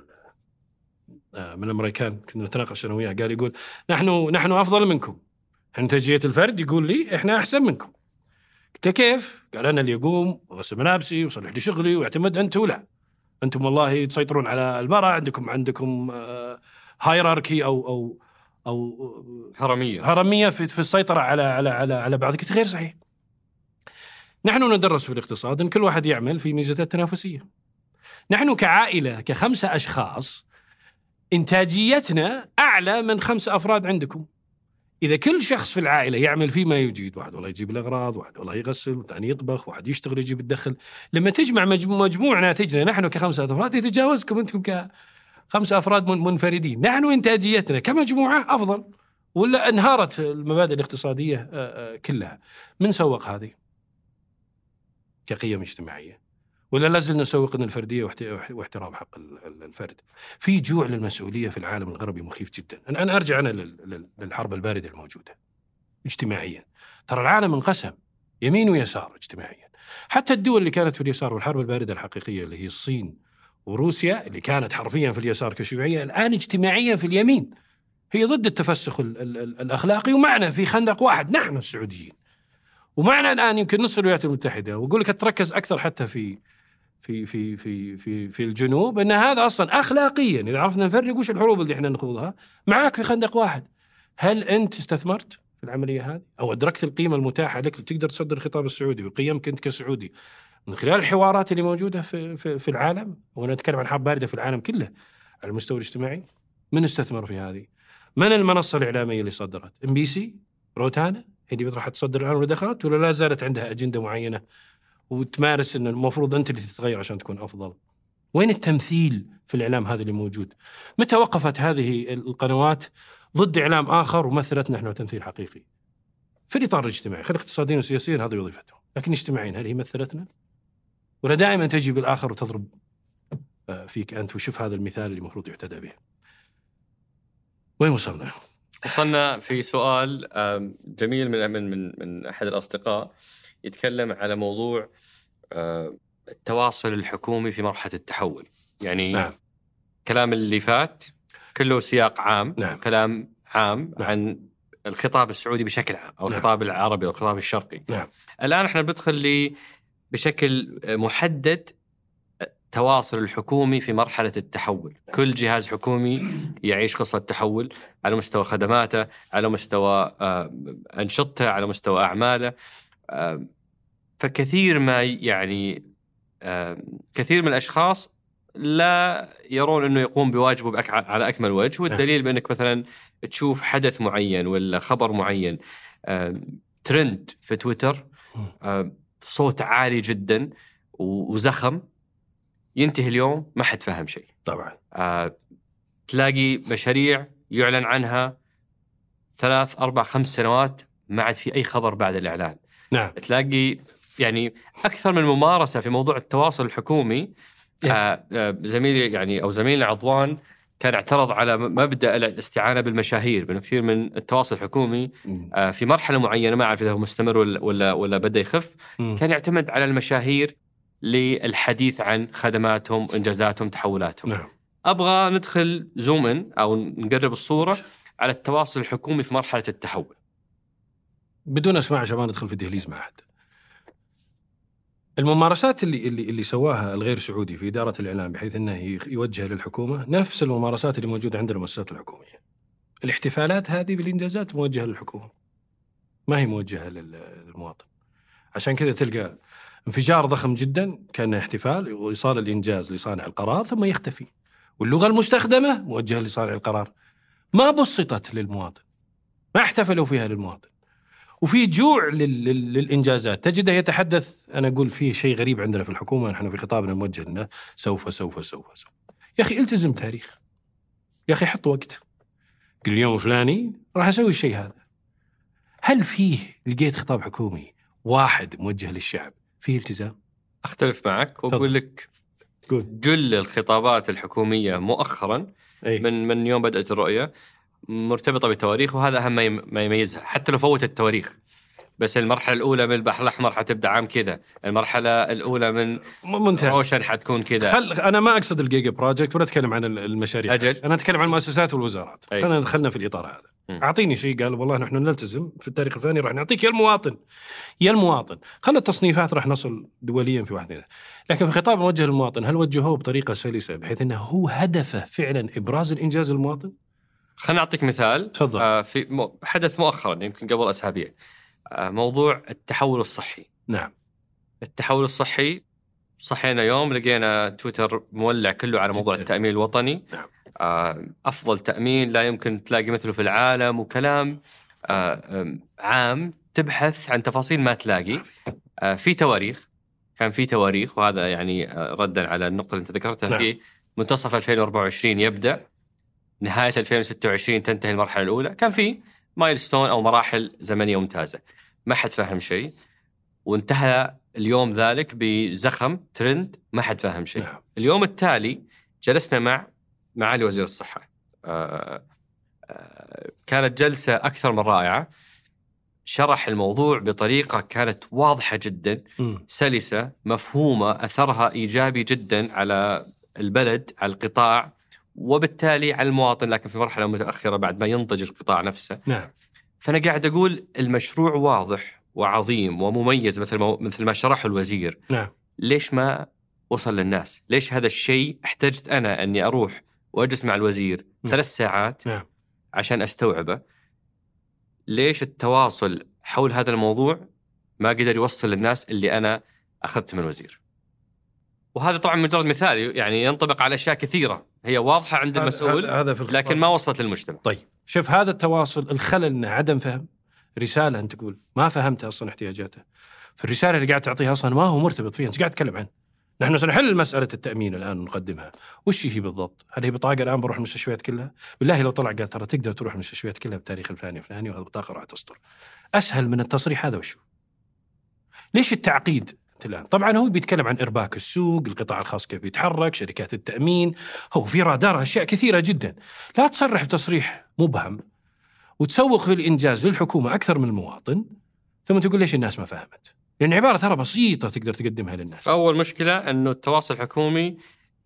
آه، من الأمريكان. كنا نتناقش أنا وياه. قال يقول نحن نحن أفضل منكم. انتاجيه الفرد يقول لي إحنا أحسن منكم. قلت كيف؟ قال أنا اللي أقوم وأغسل ملابسي وأصلح لي شغلي واعتمد أنتم لا. أنتم والله تسيطرون على المرأة عندكم عندكم هايراركي أو أو أو هرمية هرمية في في السيطرة على على على على بعض قلت غير صحيح. نحن ندرس في الاقتصاد إن كل واحد يعمل في ميزته التنافسية. نحن كعائلة كخمسة أشخاص إنتاجيتنا أعلى من خمسه أفراد عندكم. إذا كل شخص في العائلة يعمل فيما يجيد، واحد والله يجيب الأغراض، واحد والله يغسل، والثاني يطبخ، واحد يشتغل يجيب الدخل، لما تجمع مجموع, ناتجنا نحن كخمسة أفراد يتجاوزكم أنتم كخمسه أفراد من- منفردين، نحن إنتاجيتنا كمجموعة أفضل. ولا انهارت المبادئ الاقتصادية آه، آه، كلها. من سوق هذه؟ كقيم اجتماعية. ولا لازلنا نسوق ان الفردية واحت- واحترام حق ال- ال- الفرد. في جوع للمسؤولية في العالم الغربي مخيف جدا. أنا أرجع أنا لل- لل- للحرب الباردة الموجودة. اجتماعيا. ترى العالم انقسم يمين ويسار اجتماعيا. حتى الدول اللي كانت في اليسار والحرب الباردة الحقيقية اللي هي الصين وروسيا اللي كانت حرفيا في اليسار كشيوعية الآن اجتماعيا في اليمين. هي ضد التفسخ ال ال ال الأخلاقي ومعنا في خندق واحد نحن السعوديين. ومعنا الآن يمكن نص الولايات المتحدة وأقول لك تركز أكثر حتى في في في في في في الجنوب إن هذا أصلا اخلاقيا إذا عرفنا نفرق وش الحروب اللي إحنا نخوضها معك في خندق واحد. هل أنت استثمرت في العملية هذه؟ أو أدركت القيمة المتاحة لك تقدر تصدر الخطاب السعودي وقيمك أنت كسعودي من خلال الحوارات اللي موجودة في في, في العالم وأنا أتكلم عن حرب باردة في العالم كله على المستوى الاجتماعي من استثمر في هذه؟ من المنصة الإعلامية اللي صدرت؟ ام بي سي؟ روتانا؟ هي اللي راح تصدر الآن ولا دخلت ولا لا زالت عندها أجندة معينة وتمارس إن المفروض أنت اللي تتغير عشان تكون أفضل. وين التمثيل في الإعلام هذا اللي موجود؟ متى وقفت هذه القنوات ضد إعلام آخر ومثلت نحن تمثيل حقيقي؟ في الاطار الاجتماعي، خلي اقتصاديا وسياسيا هذه وظيفتهم، لكن اجتماعيا هل هي مثلتنا؟ ولا دائما تجي بالآخر وتضرب آه، فيك أنت وشوف هذا المثال اللي المفروض يعتدى به. وين وصلنا؟ وصلنا في سؤال جميل من من من من أحد الأصدقاء يتكلم على موضوع آه، التواصل الحكومي في مرحلة التحول يعني نعم. كلام اللي فات كله سياق عام نعم. كلام عام نعم. عن الخطاب السعودي بشكل عام أو نعم. الخطاب العربي أو الخطاب الشرقي نعم. الآن إحنا بندخل لي بشكل محدد التواصل الحكومي في مرحلة التحول كل جهاز حكومي يعيش قصة تحول على مستوى خدماته على مستوى آه، أنشطته على مستوى أعماله آه، فكثير ما يعني آه، كثير من الأشخاص لا يرون أنه يقوم بواجبه بأك- على أكمل وجه والدليل بأنك مثلا تشوف حدث معين ولا خبر معين ترند في تويتر صوت عالي جدا وزخم ينتهي اليوم ما حد فهم شيء. طبعا. آه، تلاقي مشاريع يعلن عنها ثلاث أربع خمس سنوات ما عاد في أي خبر بعد الإعلان. نعم. تلاقي يعني أكثر من ممارسة في موضوع التواصل الحكومي. آه، آه، زميلي يعني أو زميلنا عضوان كان اعترض على م- مبدا الاستعانة بالمشاهير بأنه كثير من التواصل الحكومي. آه، في مرحلة معينة ما أعرف إذا هو مستمر ولا ولا, ولا بدأ يخف مم. كان يعتمد على المشاهير للحديث عن خدماتهم إنجازاتهم تحولاتهم نعم أبغى ندخل زوم إن أو نقرب الصورة على التواصل الحكومي في مرحلة التحول بدون أسماء عشان ما ندخل في دهليز مع أحد. الممارسات اللي اللي اللي سواها الغير سعودي في إدارة الإعلام بحيث إنه يوجه للحكومة نفس الممارسات اللي موجودة عند المؤسسات الحكومية. الاحتفالات هذه بالإنجازات موجهة للحكومة. ما هي موجهة لل- للمواطن. عشان كذا تلقى انفجار ضخم جدا كأنه احتفال وايصال الإنجاز لصانع القرار ثم يختفي. واللغة المستخدمة موجهة لصانع القرار. ما بسطت للمواطن. ما احتفلوا فيها للمواطن. وفي جوع لل... لل... للإنجازات. تجده يتحدث أنا أقول في شيء غريب عندنا في الحكومة نحن في خطابنا موجه لنا سوف سوف سوف سوف. يا أخي التزم تاريخ. يا أخي حط وقت. قل اليوم الفلاني راح أسوي الشيء هذا. هل فيه لقيت خطاب حكومي واحد موجه للشعب؟ فيه التزام؟ أختلف معك وأقول لك جل الخطابات الحكومية مؤخرا أي. من من يوم بدأت الرؤية. مرتبطة بتواريخ وهذا أهم ما يم- ما يميزها حتى لو فوت التواريخ بس المرحلة الأولى من البحر الأحمر حتبدأ عام كذا المرحلة الأولى من ممتاز روشن حتكون كذا خل أنا ما أقصد ال giga project ولا أتكلم عن ال- المشاريع أجل. أنا أتكلم عن المؤسسات والوزارات أي. خلينا دخلنا في الإطار هذا م. أعطيني شيء قال والله نحن نلتزم في التاريخ الفلاني راح نعطيك يا المواطن يا المواطن خلنا التصنيفات راح نصل دوليا في واحد منها. لكن في خطاب موجه للمواطن هل وجهوه بطريقة سلسة بحيث إنه هو هدفه فعلا إبراز الإنجاز للمواطن؟ خليني أعطيك مثال. تفضل. آه في حدث مؤخرا يمكن قبل أسابيع. آه موضوع التحول الصحي. نعم. التحول الصحي صحينا يوم لقينا تويتر مولع كله على موضوع. التأمين الوطني. نعم. آه أفضل تأمين لا يمكن تلاقي مثله في العالم وكلام آه عام تبحث عن تفاصيل ما تلاقي. آه في تواريخ. كان في تواريخ وهذا يعني آه ردا على النقطة اللي أنت ذكرتها نعم. في منتصف 2024 يبدأ. نهاية 2026 تنتهي المرحلة الأولى. كان في مايلستون أو مراحل زمنية ممتازة. ما حد فهم شيء. وانتهى اليوم ذلك بزخم ترند. ما حد فاهم شيء. نعم. اليوم التالي جلسنا مع معالي وزير الصحة. آه، آه، كانت جلسة أكثر من رائعة. شرح الموضوع بطريقة كانت واضحة جدا. مم. سلسة مفهومة أثرها إيجابي جدا على البلد على القطاع. وبالتالي على المواطن لكن في مرحلة متأخرة بعد ما ينضج القطاع نفسه نعم فأنا قاعد أقول المشروع واضح وعظيم ومميز مثل ما مثل ما شرحه الوزير نعم ليش ما وصل للناس؟ ليش هذا الشيء احتجت أنا أني أروح وأجلس مع الوزير نعم. ثلاث ساعات نعم عشان أستوعبه؟ ليش التواصل حول هذا الموضوع ما قدر يوصل للناس اللي أنا اخذت من الوزير؟ وهذا طبعا مجرد مثال يعني ينطبق على أشياء كثيرة هي واضحة عند المسؤول هذا في. لكن ما وصلت للمجتمع. طيب شوف هذا التواصل الخلل إنه عدم فهم رسالة أنت تقول ما فهمت أصلا احتياجاته. فالرساله اللي قاعد تعطيها أصلا ما هو مرتبط فيها أنت قاعد تتكلم عنه. نحن سنحل مساله التأمين الآن ونقدمها. وش هي بالضبط؟ هل هي بطاقة الآن بروح المستشفيات كلها؟ بالله لو طلع قال ترى تقدر تروح المستشفيات كلها بالتاريخ الفلاني الفلاني وهذه البطاقه راح تصدر. أسهل من التصريح هذا وشو؟ ليش التعقيد الآن طبعا هو بيتكلم عن إرباك السوق القطاع الخاص كيف يتحرك شركات التأمين هو في رادار أشياء كثيرة جدا لا تصرح بتصريح مبهم وتسوق في الإنجاز للحكومة أكثر من المواطن ثم تقول ليش الناس ما فهمت؟ لأن عبارة ترى بسيطة تقدر تقدمها للناس. أول مشكلة إنه التواصل الحكومي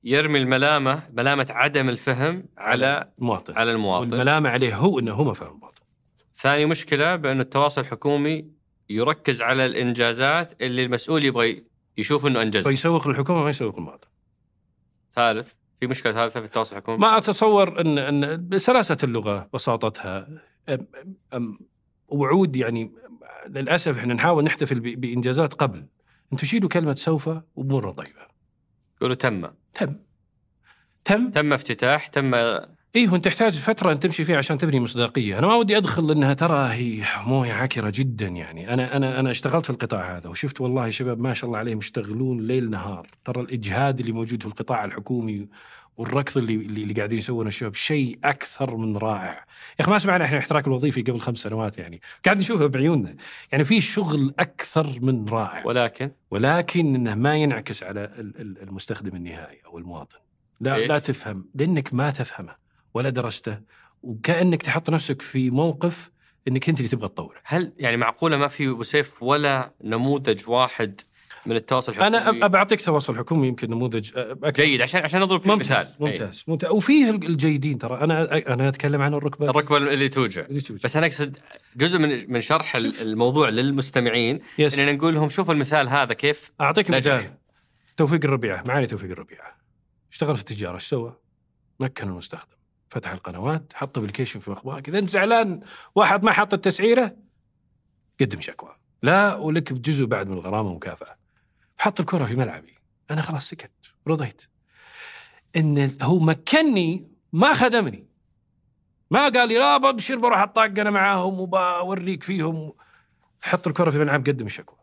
يرمي الملامة ملامة عدم الفهم على المواطن على المواطن. والملامة عليه هو إنه هو ما فهم المواطن. ثاني مشكلة بأن التواصل الحكومي يركز على الإنجازات اللي المسؤول يبغى يشوف أنه أنجزها فيسوق للحكومة ما يسوق للمواطن. ثالث في مشكلة ثالثة في التواصل الحكومي ما أتصور إن إن سلاسة اللغة بساطتها أم- أم- وعود يعني للأسف إحنا نحاول نحتفل بإنجازات قبل. أنتم شيلوا كلمة سوف وامورنا طيبة. يقولوا تم تم. تم تم افتتاح تم إيه وانت تحتاج فترة أن تمشي فيها عشان تبني مصداقية، أنا ما ودي أدخل إنها ترى هي موية عكره جدا يعني، أنا أنا أنا اشتغلت في القطاع هذا وشفت والله شباب ما شاء الله عليهم يشتغلون ليل نهار، ترى الإجهاد اللي موجود في القطاع الحكومي والركض اللي اللي, قاعدين يسوونه الشباب شيء أكثر من رائع. يا أخي ما سمعنا إحنا الاحتراك الوظيفي قبل خمس سنوات يعني، قاعد نشوفه بعيوننا، يعني في شغل أكثر من رائع. ولكن؟ ولكن إنه ما ينعكس على ال- ال- المستخدم النهائي أو المواطن. لا ليش؟ لا تفهم لأنك ما تفهمه. ولا درسته وكأنك تحط نفسك في موقف إنك أنت اللي تبغى تطوره هل يعني معقولة ما في أبو سيف ولا نموذج واحد من التواصل الحكومي أنا أعطيك تواصل حكومي يمكن نموذج أكثر. جيد عشان عشان نضرب فيه ممتاز مثال أي. ممتاز ممتاز وفيه الجيدين ترى أنا أنا أتكلم عن الركبة الركبة اللي توجع اللي توجد. بس أنا أقصد جزء من من شرح شوف. الموضوع للمستمعين يس. إننا نقول لهم شوفوا المثال هذا كيف أعطيك. مثال توفيق الربيعة معالي توفيق الربيعة اشتغل في التجارة إيش سوى؟ مكن المستخدم فتح القنوات حط ابلكيشن في مخباك إذا أنت زعلان واحد ما حط التسعيره قدم شكوى لا ولك جزء بعد من الغرامة مكافاه حط الكرة في ملعبي. أنا خلاص سكت رضيت. إن هو مكني ما خدمني. ما قال لي لا ببشر بروح أطاق أنا معاهم وبوريك فيهم. حط الكرة في ملعب قدم الشكوى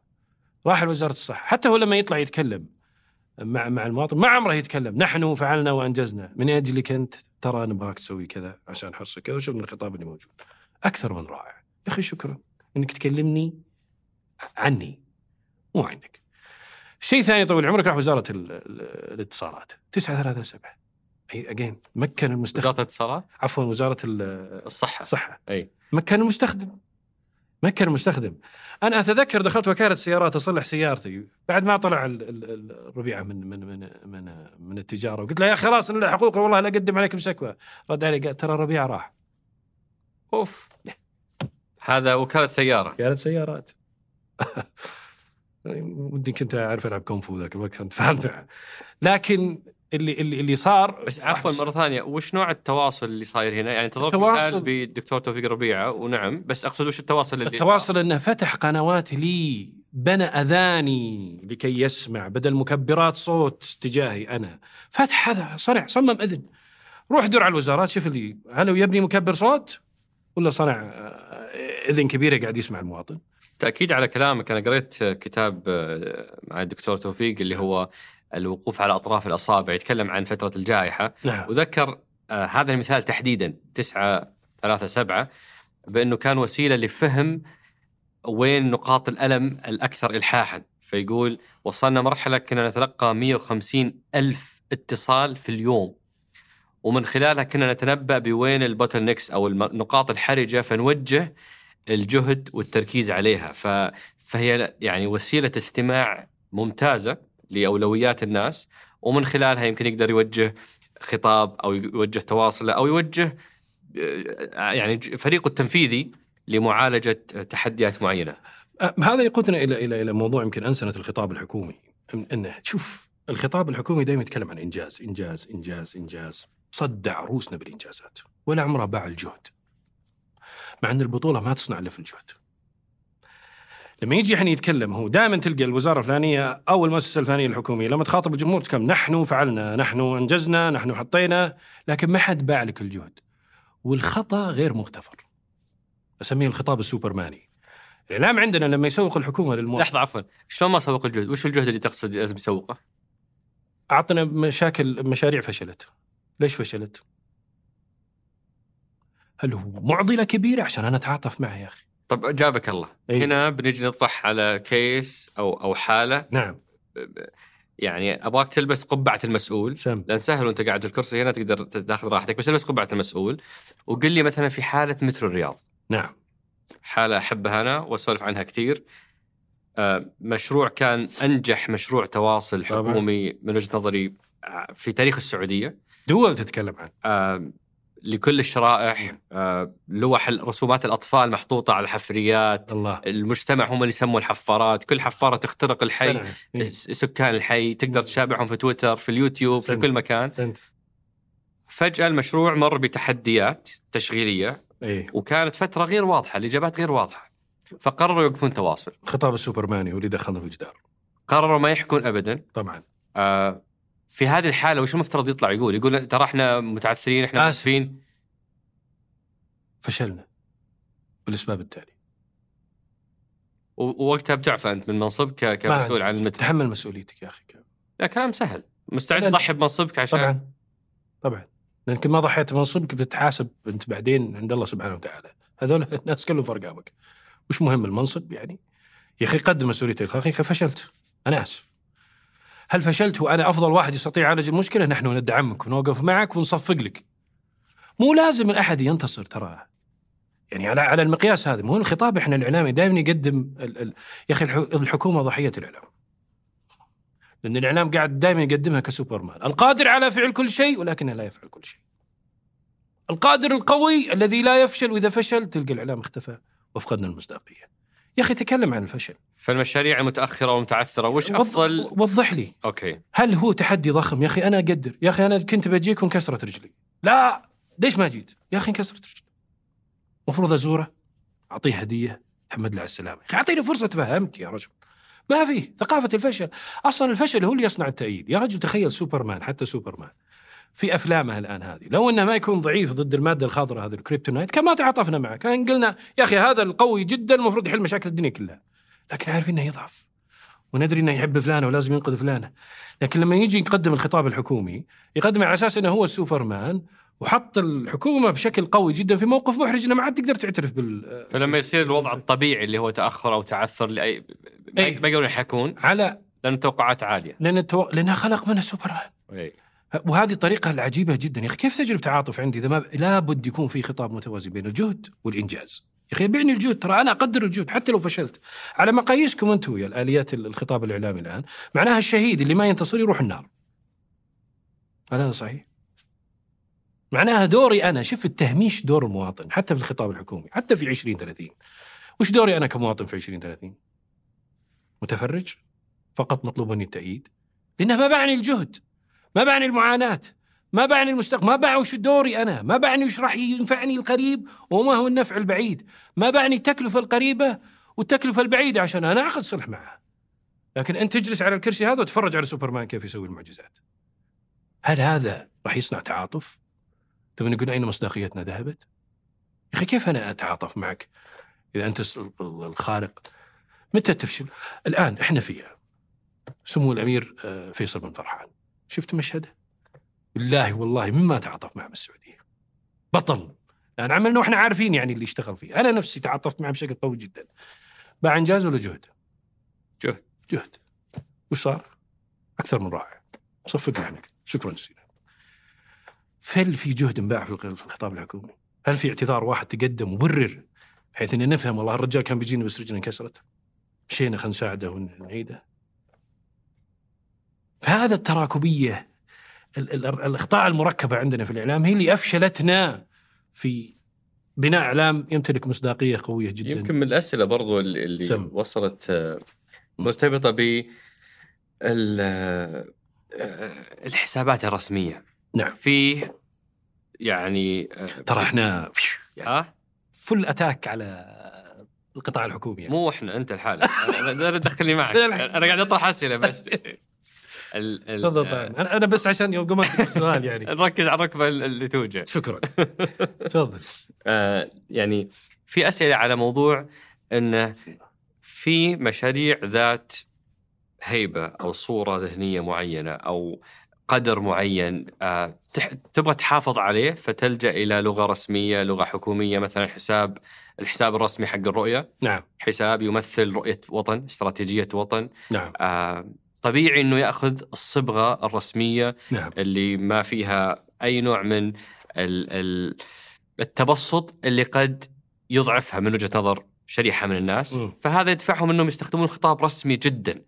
راح لوزارة الصحة. حتى هو لما يطلع يتكلم مع مع المواطن. ما عمره يتكلم. نحن فعلنا وأنجزنا. من اجلك أنت ترى نبغاك تسوي كذا عشان حرصك كذا وشوف من الخطاب اللي موجود. أكثر من رائع. يا أخي شكرا. إنك تكلمني عني مو عنك. شيء ثاني طويل عمرك راح وزارة ال- ال- الاتصالات. 937 أي اجين مكن المستخدم. وزارة الاتصالات؟ عفوا وزارة ال- الصحة. الصحة. أي. مكن المستخدم. مكن المستخدم أنا أتذكر دخلت وكالة سيارات أصلح سيارتي. بعد ما طلع ال- ال- ال- الربيعه من من من من من التجارة وقلت له يا خلاص إن حقوقي والله لا أقدم عليكم شكوى. رد علي قال ترى الربيعه راح. أوف. هذا وكالة سيارة. وكالة سيارات. ودي كنت أعرف ألعب كونفو ذاك الوقت كنت فاهم. لكن اللي اللي اللي صار بس عفوا مرة ثانية وش نوع التواصل اللي صاير هنا؟ يعني تضرب مثال بالدكتور توفيق ربيعه ونعم بس أقصد وش التواصل اللي التواصل إنه فتح قنوات لي بنى أذاني لكي يسمع بدل مكبرات صوت تجاهي أنا. فتح هذا صنع صمم إذن. روح دور على الوزارات شوف اللي هل هو يبني مكبر صوت ولا صنع آه، إذن كبيرة قاعد يسمع المواطن؟ تأكيد على كلامك. أنا قريت كتاب آه، مع الدكتور توفيق اللي هو الوقوف على أطراف الأصابع يتكلم عن فترة الجائحة. نعم. وذكر آه، هذا المثال تحديدا 9 3 7 بأنه كان وسيلة لفهم وين نقاط الألم الأكثر الحاحا. في فيقول وصلنا مرحلة كنا نتلقى 150 ألف اتصال في اليوم. ومن خلالها كنا نتنبأ بوين ال bottlenecks أو النقاط الحرجة فنوجه الجهد والتركيز عليها. ف... فهي يعني وسيلة استماع ممتازة. لأولويات الناس ومن خلالها يمكن يقدر يوجه خطاب أو يوجه تواصل أو يوجه آه، يعني فريقه التنفيذي لمعالجة تحديات معينة. أه، هذا يقودنا إلى إلى إلى موضوع يمكن أنسنة الخطاب الحكومي. إنه شوف الخطاب الحكومي دائما يتكلم عن إنجاز إنجاز إنجاز إنجاز. صدع روسنا بالإنجازات ولا عمره باع الجهد. مع إن البطولة ما تصنع إلا في الجهد. لما يجي إحنا يتكلم هو دائما تلقى الوزارة الفلانية أو المؤسسه الفلانيه الحكومية لما تخاطب الجمهور تكلم نحن فعلنا نحن أنجزنا نحن حطينا لكن ما حد باع لك الجهد والخطأ غير مغتفر أسميه الخطاب السوبرماني الإعلام عندنا لما يسوق الحكومة للمواطن لحظة عفوا شلون ما سوق الجهد؟ وش الجهد اللي تقصد لازم يسوقه؟ أعطنا مشاكل مشاريع فشلت ليش فشلت؟ هل هو معضلة كبيرة عشان أنا أتعاطف معها يا أخي؟ طب جابك الله. أي. هنا بنجي نطرح على كيس أو أو حالة. نعم. يعني أبغاك تلبس قبعة المسؤول. سم. لأن سهل وأنت قاعد في الكرسي هنا تقدر تاخذ راحتك بس البس قبعة المسؤول. وقل لي مثلا في حالة مترو الرياض. نعم. حالة أحبها أنا وأسولف عنها كثير. آه، مشروع كان أنجح مشروع تواصل حكومي من وجهة نظري آه، في تاريخ السعودية. دول تتكلم عنه. آه، لكل الشرائح لوح رسومات الأطفال محطوطة على الحفريات الله. المجتمع هم اللي يسموا الحفارات كل حفارة تخترق الحي إيه. سكان الحي تقدر تشابههم في تويتر في اليوتيوب سنت. في كل مكان سنت. فجأة المشروع مر بتحديات تشغيلية إيه؟ وكانت فترة غير واضحة الإجابات غير واضحة فقرروا يوقفون تواصل خطاب السوبرماني هو اللي دخلنا في الجدار قرروا ما يحكون ابدا طبعا آه في هذه الحالة وش المفترض يطلع يقول؟ يقول ترى إحنا متعثرين إحنا اسفين فشلنا. بالأسباب التالي ووقتها بتعفى أنت من منصبك كمسؤول عن المترو تحمل مسؤوليتك يا أخي. لا كلام سهل. مستعد تضحي بمنصبك عشان طبعا. طبعا. لانك ما ضحيت بمنصبك بتتحاسب أنت بعدين عند الله سبحانه وتعالى. هذول الناس كلهم في رقابك وش مهم المنصب يعني؟ يا أخي قدم مسؤوليتك. يا أخي فشلت. أنا آسف. هل فشلت وأنا أفضل واحد يستطيع يعالج المشكلة؟ نحن ندعمك ونوقف معك ونصفق لك. مو لازم احد ينتصر ترى يعني على على المقياس هذا مو الخطاب إحنا الإعلامي دائما يقدم ال ال يا أخي الحكومة ضحية الإعلام. لأن الإعلام قاعد دائما يقدمها كسوبرمان. القادر على فعل كل شيء ولكنه لا يفعل كل شيء. القادر القوي الذي لا يفشل وإذا فشل تلقى الإعلام اختفى وفقدنا المصداقية. يا أخي تكلم عن الفشل. فالمشاريع المتاخره والمتعثره وش أفضل؟ وضح لي. أوكي. هل هو تحدي ضخم؟ يا أخي أنا أقدر. يا أخي أنا كنت بجيك وانكسرت رجلي. لا! ليش ما جيت؟ يا أخي انكسرت رجلي. المفروض أزوره أعطيه هدية. تحمد له على السلامة. يا أخي أعطيني فرصة افهمك يا رجل. ما في. ثقافة الفشل. أصلا الفشل هو اللي يصنع التأييد. يا رجل تخيل سوبرمان حتى سوبرمان. في افلامه الآن هذه. لو إنه ما يكون ضعيف ضد المادة الخضراء هذه الكريبتونايت كان ما تعاطفنا معه. كان قلنا يا أخي هذا القوي جدا المفروض يحل مشاكل الدنيا كلها. لكن عارفين إنه يضعف. وندري إنه يحب فلانة ولازم ينقذ فلانة. لكن لما يجي يقدم الخطاب الحكومي يقدم على أساس إنه هو السوبرمان وحط الحكومة بشكل قوي جدا في موقف محرج إنه ما عاد تقدر تعترف بال فلما يصير الوضع الطبيعي اللي هو تأخر أو تعثر لاي ما يقدرون يحكون على لأن التوقعات عالية. لأن التو... لأنها خلق منها سوبرمان أي. وهذه طريقة العجيبة جدا. يا أخي كيف تجرب تعاطف عندي إذا ما لابد يكون في خطاب متوازي بين الجهد والإنجاز. يا أخي يبيعني الجهد. ترى أنا أقدر الجهد حتى لو فشلت. على مقاييسكم أنتم يا الآليات الخطاب الإعلامي الآن. معناها الشهيد اللي ما ينتصر يروح النار. هل هذا صحيح؟ معناها دوري أنا. شوف التهميش دور المواطن حتى في الخطاب الحكومي حتى في 20 30 وش دوري أنا كمواطن في 20 30 متفرج؟ فقط مطلوب مني التأييد؟ لأنه ما بعني الجهد. ما بعني المعاناة. ما بعني المستقبل. ما بعني وش دوري أنا. ما بعني وش راح ينفعني القريب وما هو النفع البعيد. ما بعني التكلفة القريبة والتكلفة البعيدة عشان أنا أعقد صلح معه لكن أنت تجلس على الكرسي هذا وتتفرج على سوبرمان كيف يسوي المعجزات. هل هذا راح يصنع تعاطف؟ ثم نقول أين مصداقيتنا ذهبت؟ يا أخي كيف أنا أتعاطف معك إذا أنت الخارق متى تفشل؟ الآن إحنا فيها سمو الأمير آه، فيصل بن فرحان. شفت مشهده؟ بالله والله مما تعاطف معه بالسعودية؟ بطل. يعني عملنا وإحنا عارفين يعني اللي اشتغل فيه. أنا نفسي تعاطفت معه بشكل قوي جدا. باع إنجاز ولا جهد؟ جهد. جهد. وش صار؟ أكثر من رائع. صفقنا عنك. شكرا جزيلا. هل في جهد انباع في الخطاب الحكومي؟ هل في اعتذار واحد تقدم وبرر بحيث إن نفهم؟ والله الرجال كان بيجينا بس رجله انكسرت مشينا خلينا نساعده ونعيده. فهذا التراكبيه الإخطاء المركبة عندنا في الإعلام هي اللي أفشلتنا في بناء إعلام يمتلك مصداقية قوية جدا. يمكن من الأسئلة برضو اللي سم. وصلت آه، مرتبطة ب آه، الحسابات الرسمية. نعم. في يعني آه، ترى إحنا يعني فل اتاك على القطاع الحكومي يعني. مو إحنا أنت الحالة. أنا دخلني معك. أنا قاعد أطرح أسئلة بس. تفضل طيب. أنا بس عشان يوم قمت السؤال يعني. نركز على الركبة اللي توجع. شكرا. تفضل. آه يعني في أسئلة على موضوع إنه في مشاريع ذات هيبة أو صورة ذهنية معينة أو قدر معين آه تبغى تحافظ عليه فتلجأ إلى لغة رسمية، لغة حكومية مثلا حساب الحساب الرسمي حق الرؤية. نعم. حساب يمثل رؤية وطن، استراتيجية وطن. نعم. آه طبيعي إنه يأخذ الصبغة الرسمية نعم. اللي ما فيها أي نوع من التبسط اللي قد يضعفها من وجهة نظر شريحة من الناس م. فهذا يدفعهم إنهم يستخدمون خطاب رسمي جدا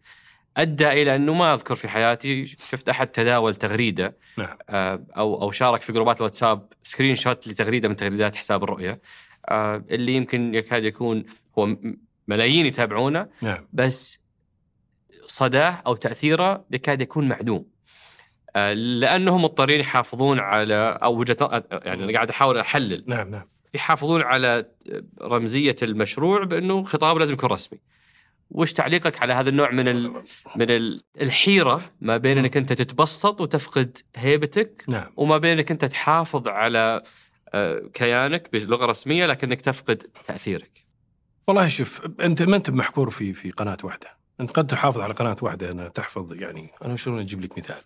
أدى إلى أنه ما أذكر في حياتي شفت أحد تداول تغريدة نعم. آه، أو أو شارك في جروبات الواتساب screenshot لتغريدة من تغريدات حساب الرؤية آه، اللي يمكن يكاد يكون هو ملايين يتابعونه نعم. بس صداه أو تأثيره يكاد يكون معدوم. آه، لأنهم مضطرين يحافظون على أو وجهة يعني أنا قاعد أحاول أحلل. نعم نعم. يحافظون على رمزية المشروع بأنه خطاب لازم يكون رسمي. وش تعليقك على هذا النوع من ال من ال الحيرة ما بين إنك أنت تتبسط وتفقد هيبتك نعم. وما بين إنك أنت تحافظ على آه، كيانك بلغة رسمية لكنك تفقد تأثيرك. والله شوف أنت ما أنت محكور في في قناة واحدة، أنت قد تحافظ على قناة واحدة أنا تحفظ يعني أنا شلون أجيب لك مثال؟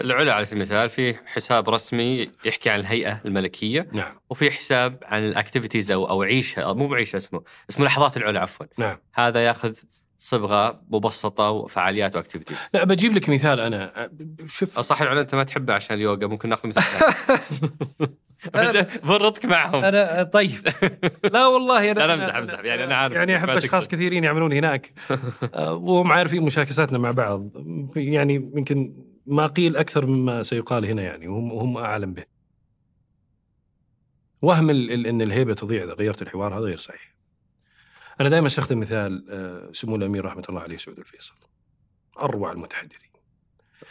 العلا على سبيل المثال في حساب رسمي يحكي عن الهيئة الملكية نعم. وفي حساب عن ال activities أو أو عيشة أو مو بعيشة اسمه اسمه لحظات العلا عفوا. نعم. هذا يأخذ صبغة مبسطة وفعاليات و activities لا بجيب لك مثال أنا. شوف. صح العلا أنت ما تحبه عشان اليوغا ممكن نأخذ مثال برطك معهم أنا طيب لا والله أنا لا امزح امزح يعني أنا عارف يعني أحب أشخاص كثيرين يعملون هناك آه، وهم عارفين مشاكساتنا مع بعض يعني يمكن ما قيل أكثر مما سيقال هنا يعني وهم وهم أعلم به. وهم إن الهيبة تضيع إذا غيرت الحوار هذا غير صحيح. أنا دائما استخدم مثال آه، سمو الأمير رحمة الله عليه سعود الفيصل. أروع المتحدثين.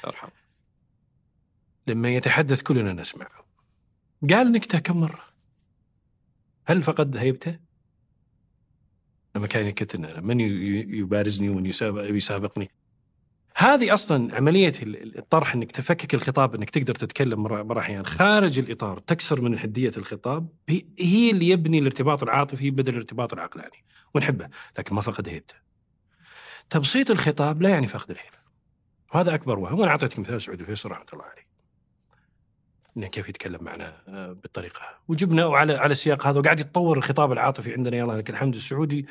أرحم. لما يتحدث كلنا نسمع. قال نكته كم مرة؟ هل فقد هيبته؟ لما كان يكتنا من يبارزني ومن يسابقني هذه أصلا عملية الطرح إنك تفكك الخطاب إنك تقدر تتكلم مره احيان خارج الإطار تكسر من حدية الخطاب هي اللي يبني الارتباط العاطفي بدل الارتباط العقلاني ونحبه لكن ما فقد هيبته. تبسيط الخطاب لا يعني فقد الهيبة. وهذا أكبر وهم وأنا أعطيتك مثال سعود الفيصل رحمه الله عليه. إنه كيف يتكلم معنا آه، بالطريقة. وجبنا على على السياق هذا وقاعد يتطور الخطاب العاطفي عندنا يلا لك الحمد السعودي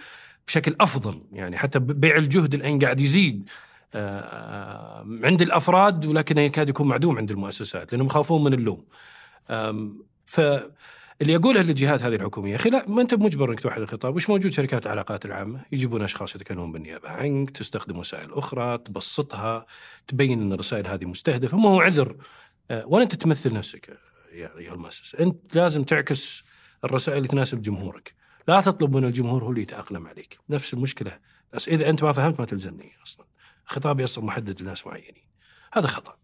بشكل أفضل. يعني حتى بيع الجهد الآن قاعد يزيد آه، عند الأفراد ولكنه يكاد يكون معدوم عند المؤسسات لأنهم يخافون من اللوم. فاللي اقوله للجهات هذه الحكومية أخي لا ما أنت مجبر إنك توحد الخطاب، وش موجود شركات العلاقات العامة؟ يجيبون أشخاص يتكلمون بالنيابة عنك، تستخدم وسائل أخرى، تبسطها، تبين إن الرسائل هذه مستهدفة، ما هو عذر ولا أنت تمثل نفسك يا أيها المؤسسه، أنت لازم تعكس الرسائل اللي تناسب جمهورك، لا تطلب من الجمهور هو اللي يتأقلم عليك، نفس المشكلة، بس إذا أنت ما فهمت ما تلزمني أصلا. خطابي أصلا محدد لناس معينين. هذا خطأ.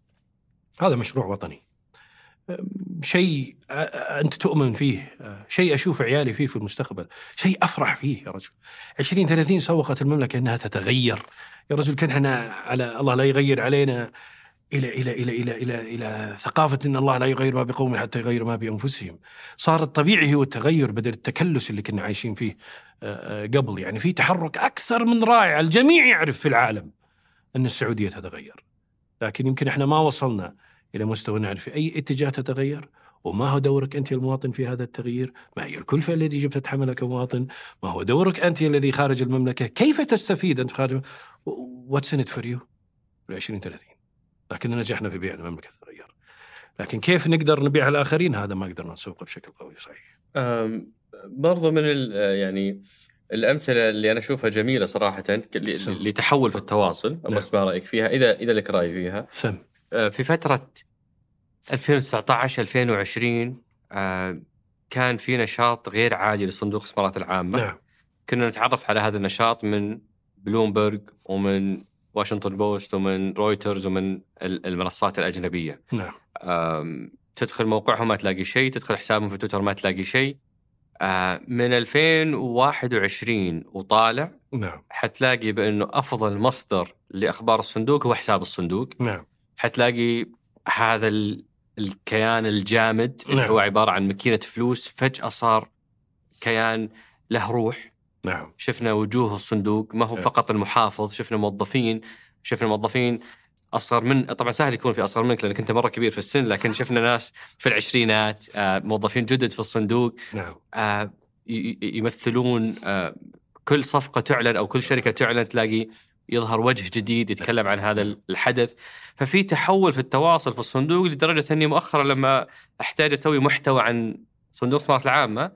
هذا مشروع وطني. شيء أنت تؤمن فيه. شيء أشوف عيالي فيه في المستقبل. شيء أفرح فيه يا رجل. 20 30 سوقت المملكة إنها تتغير. يا رجل كان إحنا على الله لا يغير علينا. إلى إلى إلى إلى إلى إلى ثقافة إن الله لا يغير ما بقوم حتى يغير ما بأنفسهم. صار الطبيعي هو التغير بدل التكلس اللي كنا عايشين فيه قبل يعني في تحرك أكثر من رائع الجميع يعرف في العالم أن السعودية تتغير لكن يمكن إحنا ما وصلنا إلى مستوى نعرف أي اتجاه تتغير وما هو دورك أنت المواطن في هذا التغيير؟ ما هي الكلفة التي يجب تتحملها كمواطن؟ ما هو دورك أنت الذي خارج المملكة؟ كيف تستفيد أنت خارج what's in for you؟ 2030 لكن نجحنا في بيع المملكة تتغير. لكن كيف نقدر نبيعها الآخرين؟ هذا ما قدرنا نسوقه بشكل قوي صحيح. برضو من يعني الأمثلة اللي أنا أشوفها جميلة صراحة لتحول في التواصل نعم. بس ما رأيك فيها إذا إذا لك رأي فيها سم. آه، في فترة 2019 2020 آه، كان في نشاط غير عادي لصندوق الاستثمارات العامة نعم. كنا نتعرف على هذا النشاط من بلومبرج ومن واشنطن بوست ومن رويترز ومن المنصات الأجنبية. نعم. تدخل موقعهم ما تلاقي شيء تدخل حسابهم في تويتر ما تلاقي شيء. آه، من 2021 وطالع نعم. حتلاقي بأنه أفضل مصدر لأخبار الصندوق هو حساب الصندوق. نعم. حتلاقي هذا الكيان الجامد نعم. اللي هو عبارة عن ماكينة فلوس فجأة صار كيان له روح. نعم. شفنا وجوه الصندوق ما هو نعم. فقط المحافظ شفنا موظفين شفنا موظفين أصغر من طبعا سهل يكون في أصغر منك لأنك أنت مرة كبير في السن لكن شفنا ناس في العشرينات آه، موظفين جدد في الصندوق نعم. آه، يمثلون آه، كل صفقة تعلن أو كل شركة تعلن تلاقي يظهر وجه جديد يتكلم عن هذا الحدث. ففي تحول في التواصل في الصندوق لدرجة أني مؤخرا لما أحتاج أسوي محتوى عن صندوق الاستثمارات العامة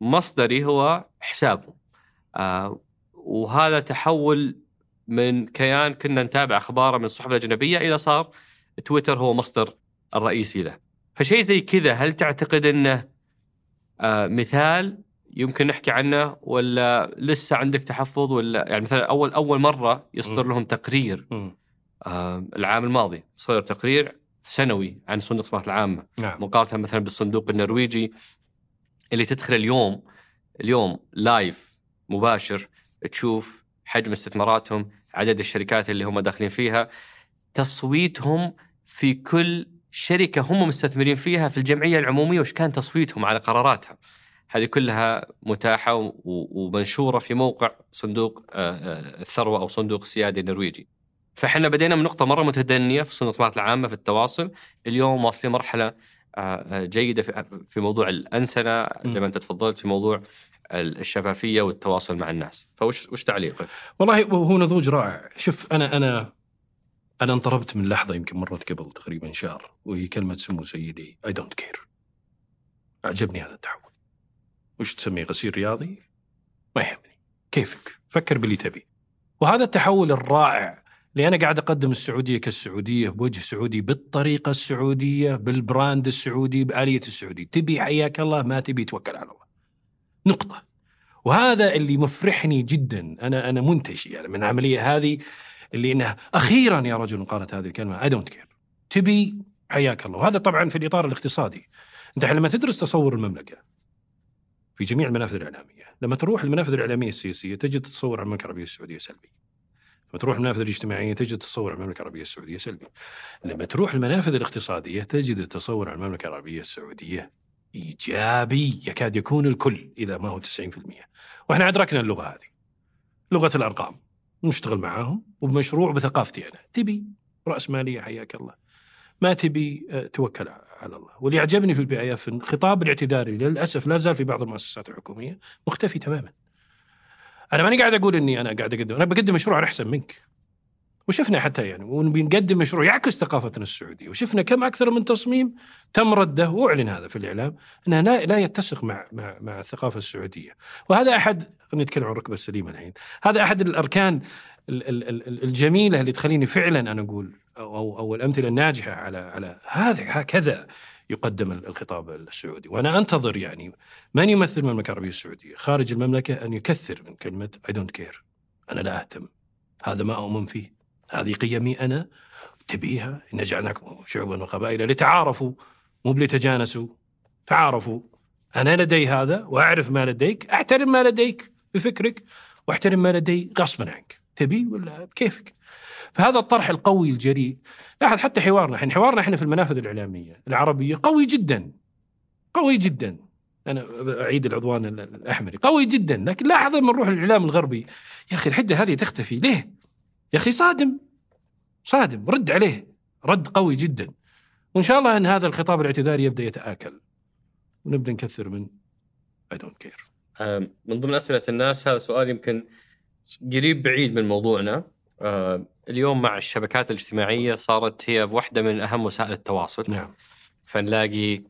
مصدري هو حسابه. وهذا تحول من كيان كنا نتابع أخباره من الصحف الأجنبية إلى صار تويتر هو مصدر الرئيسي له. فشيء زي كذا هل تعتقد إنه آه مثال يمكن نحكي عنه ولا لسه عندك تحفظ ولا يعني مثلا أول أول مرة يصدر لهم تقرير آه العام الماضي صدر تقرير سنوي عن صندوق الاستثمارات العامة نعم. مقارنة مثلا بالصندوق النرويجي اللي تدخل اليوم اليوم لايف مباشر تشوف حجم استثماراتهم عدد الشركات اللي هم داخلين فيها. تصويتهم في كل شركة هم مستثمرين فيها في الجمعية العمومية وش كان تصويتهم على قراراتها؟ هذه كلها متاحة ومنشورة في موقع صندوق آه، آه، الثروة أو صندوق السيادة النرويجي. فإحنا بدينا من نقطة مرة متدنية في صندوق الاستثمارات العامة في التواصل. اليوم واصلين مرحلة آه، جيدة في موضوع الأنسنة. زي ما أنت تفضلت في موضوع الشفافية والتواصل مع الناس. فوش وش تعليقك؟ والله هو نضوج رائع. شوف أنا أنا أنا انطربت من لحظة يمكن مرت قبل تقريبا شهر وهي كلمة سمو سيدي I don't care أعجبني هذا التحول. وش تسميه غسيل رياضي؟ ما يهمني. كيفك؟ فكر باللي تبي. وهذا التحول الرائع اللي أنا قاعد أقدم السعودية كالسعودية بوجه سعودي بالطريقة السعودية بال brand السعودي بآلية السعودي تبي حياك الله ما تبي توكل على الله. نقطة. وهذا اللي مفرحني جدا. أنا أنا منتشي يعني من العملية هذه اللي إنها أخيرا يا رجل قالت هذه الكلمة I don't care تبي حياك الله. وهذا طبعا في الإطار الاقتصادي. أنت لما تدرس تصور المملكة في جميع المنافذ الإعلامية لما تروح المنافذ الإعلامية السياسية تجد تصور عن المملكة العربية السعودية سلبي. لما تروح المنافذ الاجتماعية تجد تصور عن المملكة العربية السعودية سلبي. لما تروح المنافذ الاقتصادية تجد التصور عن المملكة العربية السعودية إيجابي يكاد يكون الكل اذا ما هو 90% وإحنا أدركنا اللغة هذه. لغة الأرقام. نشتغل معاهم وبمشروع بثقافتي أنا. تبي رأس مالية حياك الله. ما تبي آه، توكل على الله. واللي يعجبني في ال PIF الخطاب الاعتذاري للأسف لا زال في بعض المؤسسات الحكومية مختفي تماما. أنا ماني قاعد أقول إني أنا قاعد أقدم. أنا بقدم مشروع احسن منك. وشفنا حتى يعني وبنقدم مشروع يعكس ثقافتنا السعودية وشفنا كم أكثر من تصميم تم رده وأعلن هذا في الإعلام إنه لا, لا يتسق مع مع مع الثقافة السعودية. وهذا أحد خلينا نتكلم عن الركبة السليمة الحين هذا أحد الأركان الجميلة اللي تخليني فعلا أنا أقول أو أو الأمثلة الناجحة على على هذا هكذا يقدم الخطاب السعودي. وأنا أنتظر يعني من يمثل المملكة العربية السعودية؟ خارج المملكة أن يكثر من كلمة I don't care أنا لا أهتم هذا ما أؤمن فيه. هذه قيمي أنا. تبيها. إن جعلناكم شعوبا وقبائل لتعارفوا. مو لتجانسوا تعارفوا. أنا لدي هذا وأعرف ما لديك. أحترم ما لديك بفكرك وأحترم ما لدي غصبا عنك. تبي ولا بكيفك؟ فهذا الطرح القوي الجريء. لاحظ حتى حوارنا. إحنا حوارنا إحنا في المنافذ الإعلامية العربية قوي جدا. قوي جدا. أنا أعيد العضوان الأحمري. قوي جدا. لكن لاحظ لما نروح للإعلام الغربي. يا أخي الحدة هذه تختفي. ليه؟ يا أخي صادم صادم رد عليه رد قوي جدا. وإن شاء الله أن هذا الخطاب الاعتذاري يبدأ يتآكل. ونبدأ نكثر من I don't care من ضمن أسئلة الناس هذا سؤال يمكن قريب بعيد من موضوعنا. اليوم مع الشبكات الاجتماعية صارت هي واحدة من أهم وسائل التواصل. نعم. فنلاقي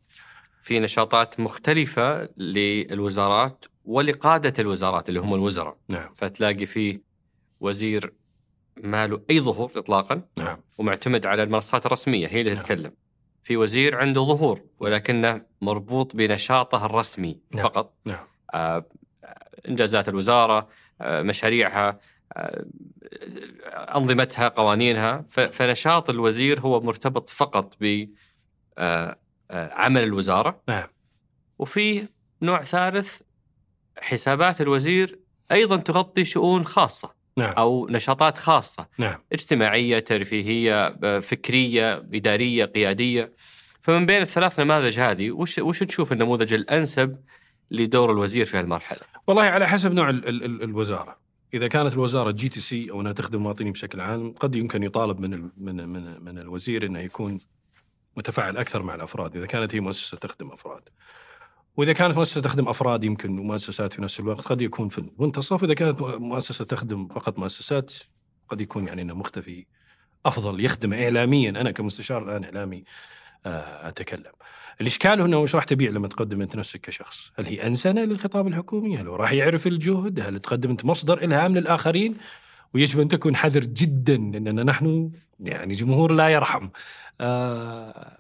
في نشاطات مختلفة للوزارات ولقادة الوزارات اللي هم الوزراء. نعم. فتلاقي في وزير ما له أي ظهور اطلاقا نعم. ومعتمد على المنصات الرسمية هي اللي نعم. تتكلم. في وزير عنده ظهور ولكنه مربوط بنشاطه الرسمي نعم. فقط. نعم. آه، إنجازات الوزارة آه، مشاريعها آه، أنظمتها قوانينها. فنشاط الوزير هو مرتبط فقط ب آه، آه، عمل الوزارة. نعم. وفي نوع ثالث حسابات الوزير أيضا تغطي شؤون خاصة. نعم. أو نشاطات خاصة. نعم. اجتماعية، ترفيهية، فكرية، إدارية، قيادية. فمن بين الثلاث نماذج هذه وش وش تشوف النموذج الأنسب لدور الوزير في هالمرحله؟ والله على حسب نوع ال ال ال الوزارة. إذا كانت الوزارة جي تي سي أو أنها تخدم المواطنين بشكل عام قد يمكن يطالب من ال من من من الوزير إنه يكون متفاعل أكثر مع الأفراد. إذا كانت هي مؤسسة تخدم أفراد. وإذا كانت مؤسسة تخدم أفراد يمكن ومؤسسات في نفس الوقت قد يكون في المنتصف اذا كانت مؤسسة تخدم فقط مؤسسات قد يكون يعني إنه مختفي أفضل يخدم اعلاميا أنا كمستشار الآن إعلامي آه، أتكلم. الإشكال هنا وش راح تبيع لما تقدم أنت نفسك كشخص؟ هل هي أنسنة للخطاب الحكومي؟ هل هو راح يعرف الجهد؟ هل تقدم أنت مصدر إلهام للآخرين؟ ويجب أن تكون حذر جدا لأننا نحن يعني جمهور لا يرحم. آه،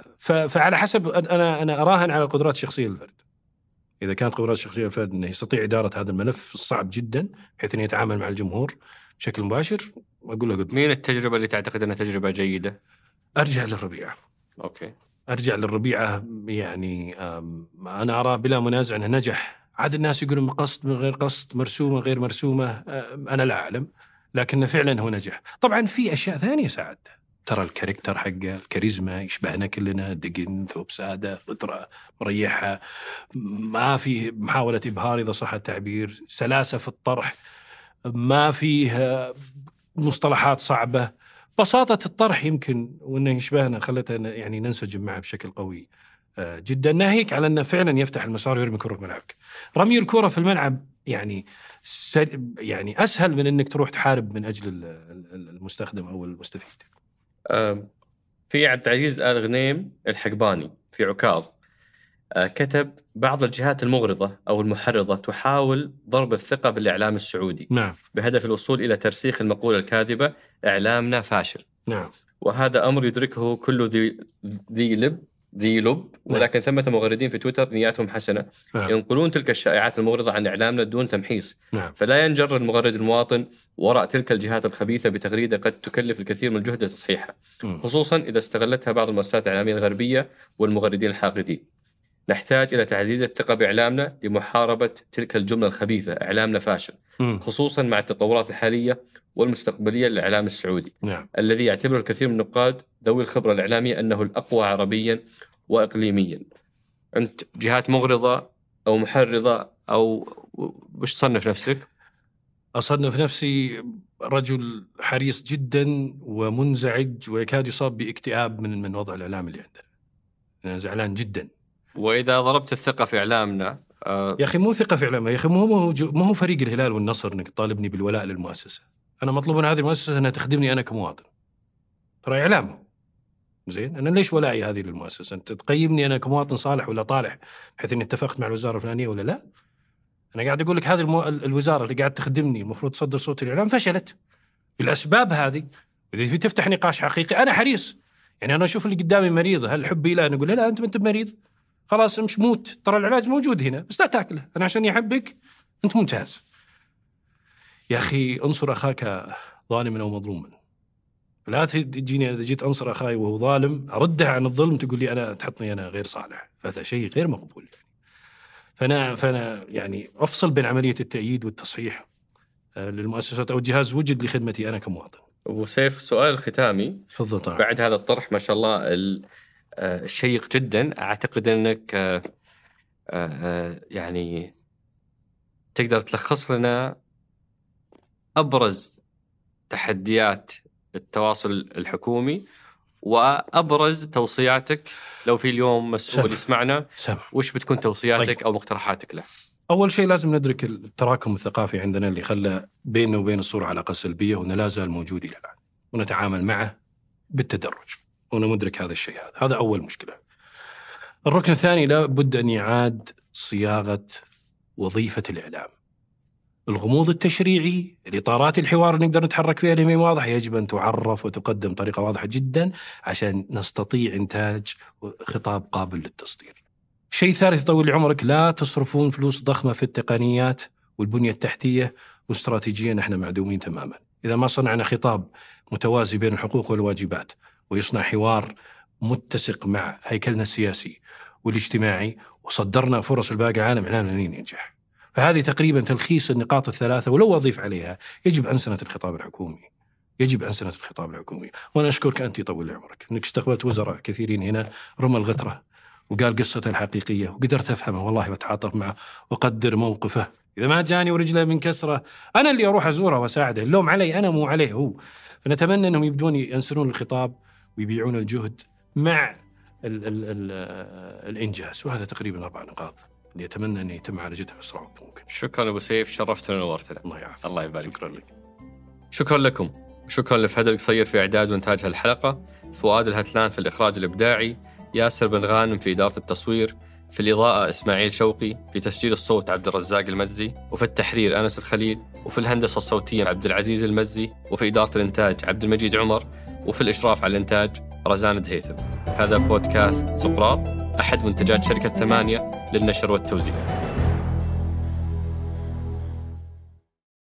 فعلى حسب أنا أنا أراهن على القدرات الشخصية للفرد. إذا كانت قدرات الشخصية للفرد إنه يستطيع إدارة هذا الملف الصعب جدا بحيث إنه يتعامل مع الجمهور بشكل مباشر أقول له قد مين التجربة اللي تعتقد إنها تجربة جيدة؟ أرجع للربيع. أوكي. أرجع للربيعة يعني أنا أرى بلا منازع إنه نجح عاد الناس يقولون قصد من غير قصد مرسومة غير مرسومة أنا لا أعلم لكنه فعلا هو نجح طبعا في أشياء ثانية ساعد ترى الكاركتر حقه الكاريزما يشبهنا كلنا دقن ثوب سادة فطرة مريحة ما في محاولة إبهار إذا صح التعبير سلاسة في الطرح ما فيه مصطلحات صعبة بساطة الطرح يمكن وإنه يشبهنا خلتنا يعني ننسجم معه بشكل قوي آه، جدا ناهيك على انه فعلا يفتح المسار ويرمي في ملعبك. رمي الكرة في الملعب يعني يعني أسهل من أنك تروح تحارب من أجل ال- ال- المستخدم أو المستفيد. آم، في عبد العزيز آل غنيم الحقباني في عكاظ آه، كتب بعض الجهات المغرضة أو المحرضة تحاول ضرب الثقة بالإعلام السعودي نعم بهدف الوصول إلى ترسيخ المقولة الكاذبة إعلامنا فاشل. نعم وهذا أمر يدركه كل ذي ذي لب ذي لب ولكن ثمة مغردين في تويتر نياتهم حسنة. نعم. ينقلون تلك الشائعات المغرضة عن إعلامنا دون تمحيص. نعم. فلا ينجر المغرد المواطن وراء تلك الجهات الخبيثة بتغريدة قد تكلف الكثير من الجهد لتصحيحها. خصوصا إذا استغلتها بعض المؤسسات الإعلامية الغربية والمغردين الحاقدين. نحتاج إلى تعزيز الثقة بإعلامنا لمحاربة تلك الجملة الخبيثة إعلامنا فاشل مم. خصوصا مع التطورات الحالية والمستقبلية للإعلام السعودي. نعم الذي يعتبر الكثير من النقاد ذوي الخبرة الإعلامية أنه الأقوى عربيا وإقليميا أنت جهات مغرضة أو محرضة أو وش تصنف نفسك؟ أصنف نفسي رجل حريص جدا ومنزعج ويكاد يصاب بإكتئاب من من وضع الإعلام اللي عندنا. أنا زعلان جدا. وإذا ضربت الثقة في إعلامنا آه، يا أخي مو ثقة في اعلامها يا أخي مو جو- مو هو فريق الهلال والنصر إنك تطالبني بالولاء للمؤسسة. أنا مطلوب من هذه المؤسسة إنها تخدمني أنا كمواطن. ترى إعلام زين أنا ليش ولائي هذه للمؤسسة؟ أنت تقيمني أنا كمواطن صالح ولا طالح بحيث إني اتفقت مع الوزارة الفلانية ولا لا؟ أنا قاعد أقول لك هذه المو... ال- الوزارة اللي قاعد تخدمني المفروض تصدر صوت الإعلام فشلت. بالأسباب هذه إذا تفتح نقاش حقيقي أنا حريص. يعني أنا أشوف اللي قدامي مريض هل حبي له أقول له؟ لا أنت ما أنت مريض خلاص امش موت. ترى العلاج موجود هنا بس لا تاكله. أنا عشان يحبك أنت ممتاز. يا أخي انصر أخاك ظالما أو مظلوما. لا تجيني إذا جيت أنصر أخاي وهو ظالم اردها عن الظلم تقول لي أنا تحطني أنا غير صالح. هذا شيء غير مقبول. يعني فأنا فأنا يعني أفصل بين عملية التأييد والتصحيح آه، للمؤسسات أو الجهاز وجد لخدمتي أنا كمواطن. وسيف السؤال الختامي تفضل طبعا بعد هذا الطرح ما شاء الله ال- آه، الشيق جدا أعتقد أنك آه، آه، يعني تقدر تلخص لنا أبرز تحديات التواصل الحكومي وأبرز توصياتك لو في اليوم مسؤول سمع. يسمعنا وش بتكون توصياتك طيب. أو مقترحاتك له؟ أول شيء لازم ندرك التراكم الثقافي عندنا اللي خلى بيننا وبين الصورة علاقه سلبية وإنه لا زال موجود إلى الآن ونتعامل معه بالتدرج وأنا مدرك هذا الشيء. هذا هذا أول مشكلة. الركن الثاني لابد أن يعاد صياغة وظيفة الإعلام. الغموض التشريعي الإطارات الحوار اللي نقدر نتحرك فيها اللي واضحه يجب أن تعرف وتقدم بطريقه واضحة جدا عشان نستطيع إنتاج خطاب قابل للتصدير. شيء ثالث يطول لي عمرك لا تصرفون فلوس ضخمة في التقنيات والبنية التحتية واستراتيجيا إحنا معدومين تماما. إذا ما صنعنا خطاب متوازي بين الحقوق والواجبات ويصنع حوار متسق مع هيكلنا السياسي والاجتماعي وصدرنا فرص لباقي العالم لن ينجح. فهذه تقريبا تلخيص النقاط الثلاثة ولو أضيف عليها يجب انسنه الخطاب الحكومي. يجب انسنه الخطاب الحكومي، وأنا أشكرك أنت يطول لي عمرك إنك استقبلت وزراء كثيرين هنا رمى الغتره وقال قصته الحقيقية وقدرت أفهمه والله وأتعاطف معه وأقدر موقفه. إذا ما جاني ورجله منكسره أنا اللي أروح أزوره وأساعده. اللوم علي أنا مو عليه هو. فنتمنى أنهم يبدون ينسرون الخطاب ويبيعون الجهد مع ال ال ال الإنجاز. وهذا تقريبا أربع نقاط. اللي أتمنى أن يتم معالجتها باسرع وقت ممكن. شكرا أبو سيف. شرفتنا ونورتنا الله يعافيك. الله يبارك شكرا لك. شكرا لكم. شكرا لفهد القصير في إعداد وإنتاج هالحلقة. فؤاد الهتلان في الإخراج الإبداعي. ياسر بن غانم في إدارة التصوير. في الإضاءة إسماعيل شوقي. في تسجيل الصوت عبد الرزاق المزي. وفي التحرير أنس الخليل. وفي الهندسة الصوتية عبد العزيز المزي. وفي إدارة الإنتاج عبد المجيد عمر. وفي الإشراف على الإنتاج رزان دهيثم. هذا بودكاست سقراط أحد منتجات شركة ثمانية للنشر والتوزيع.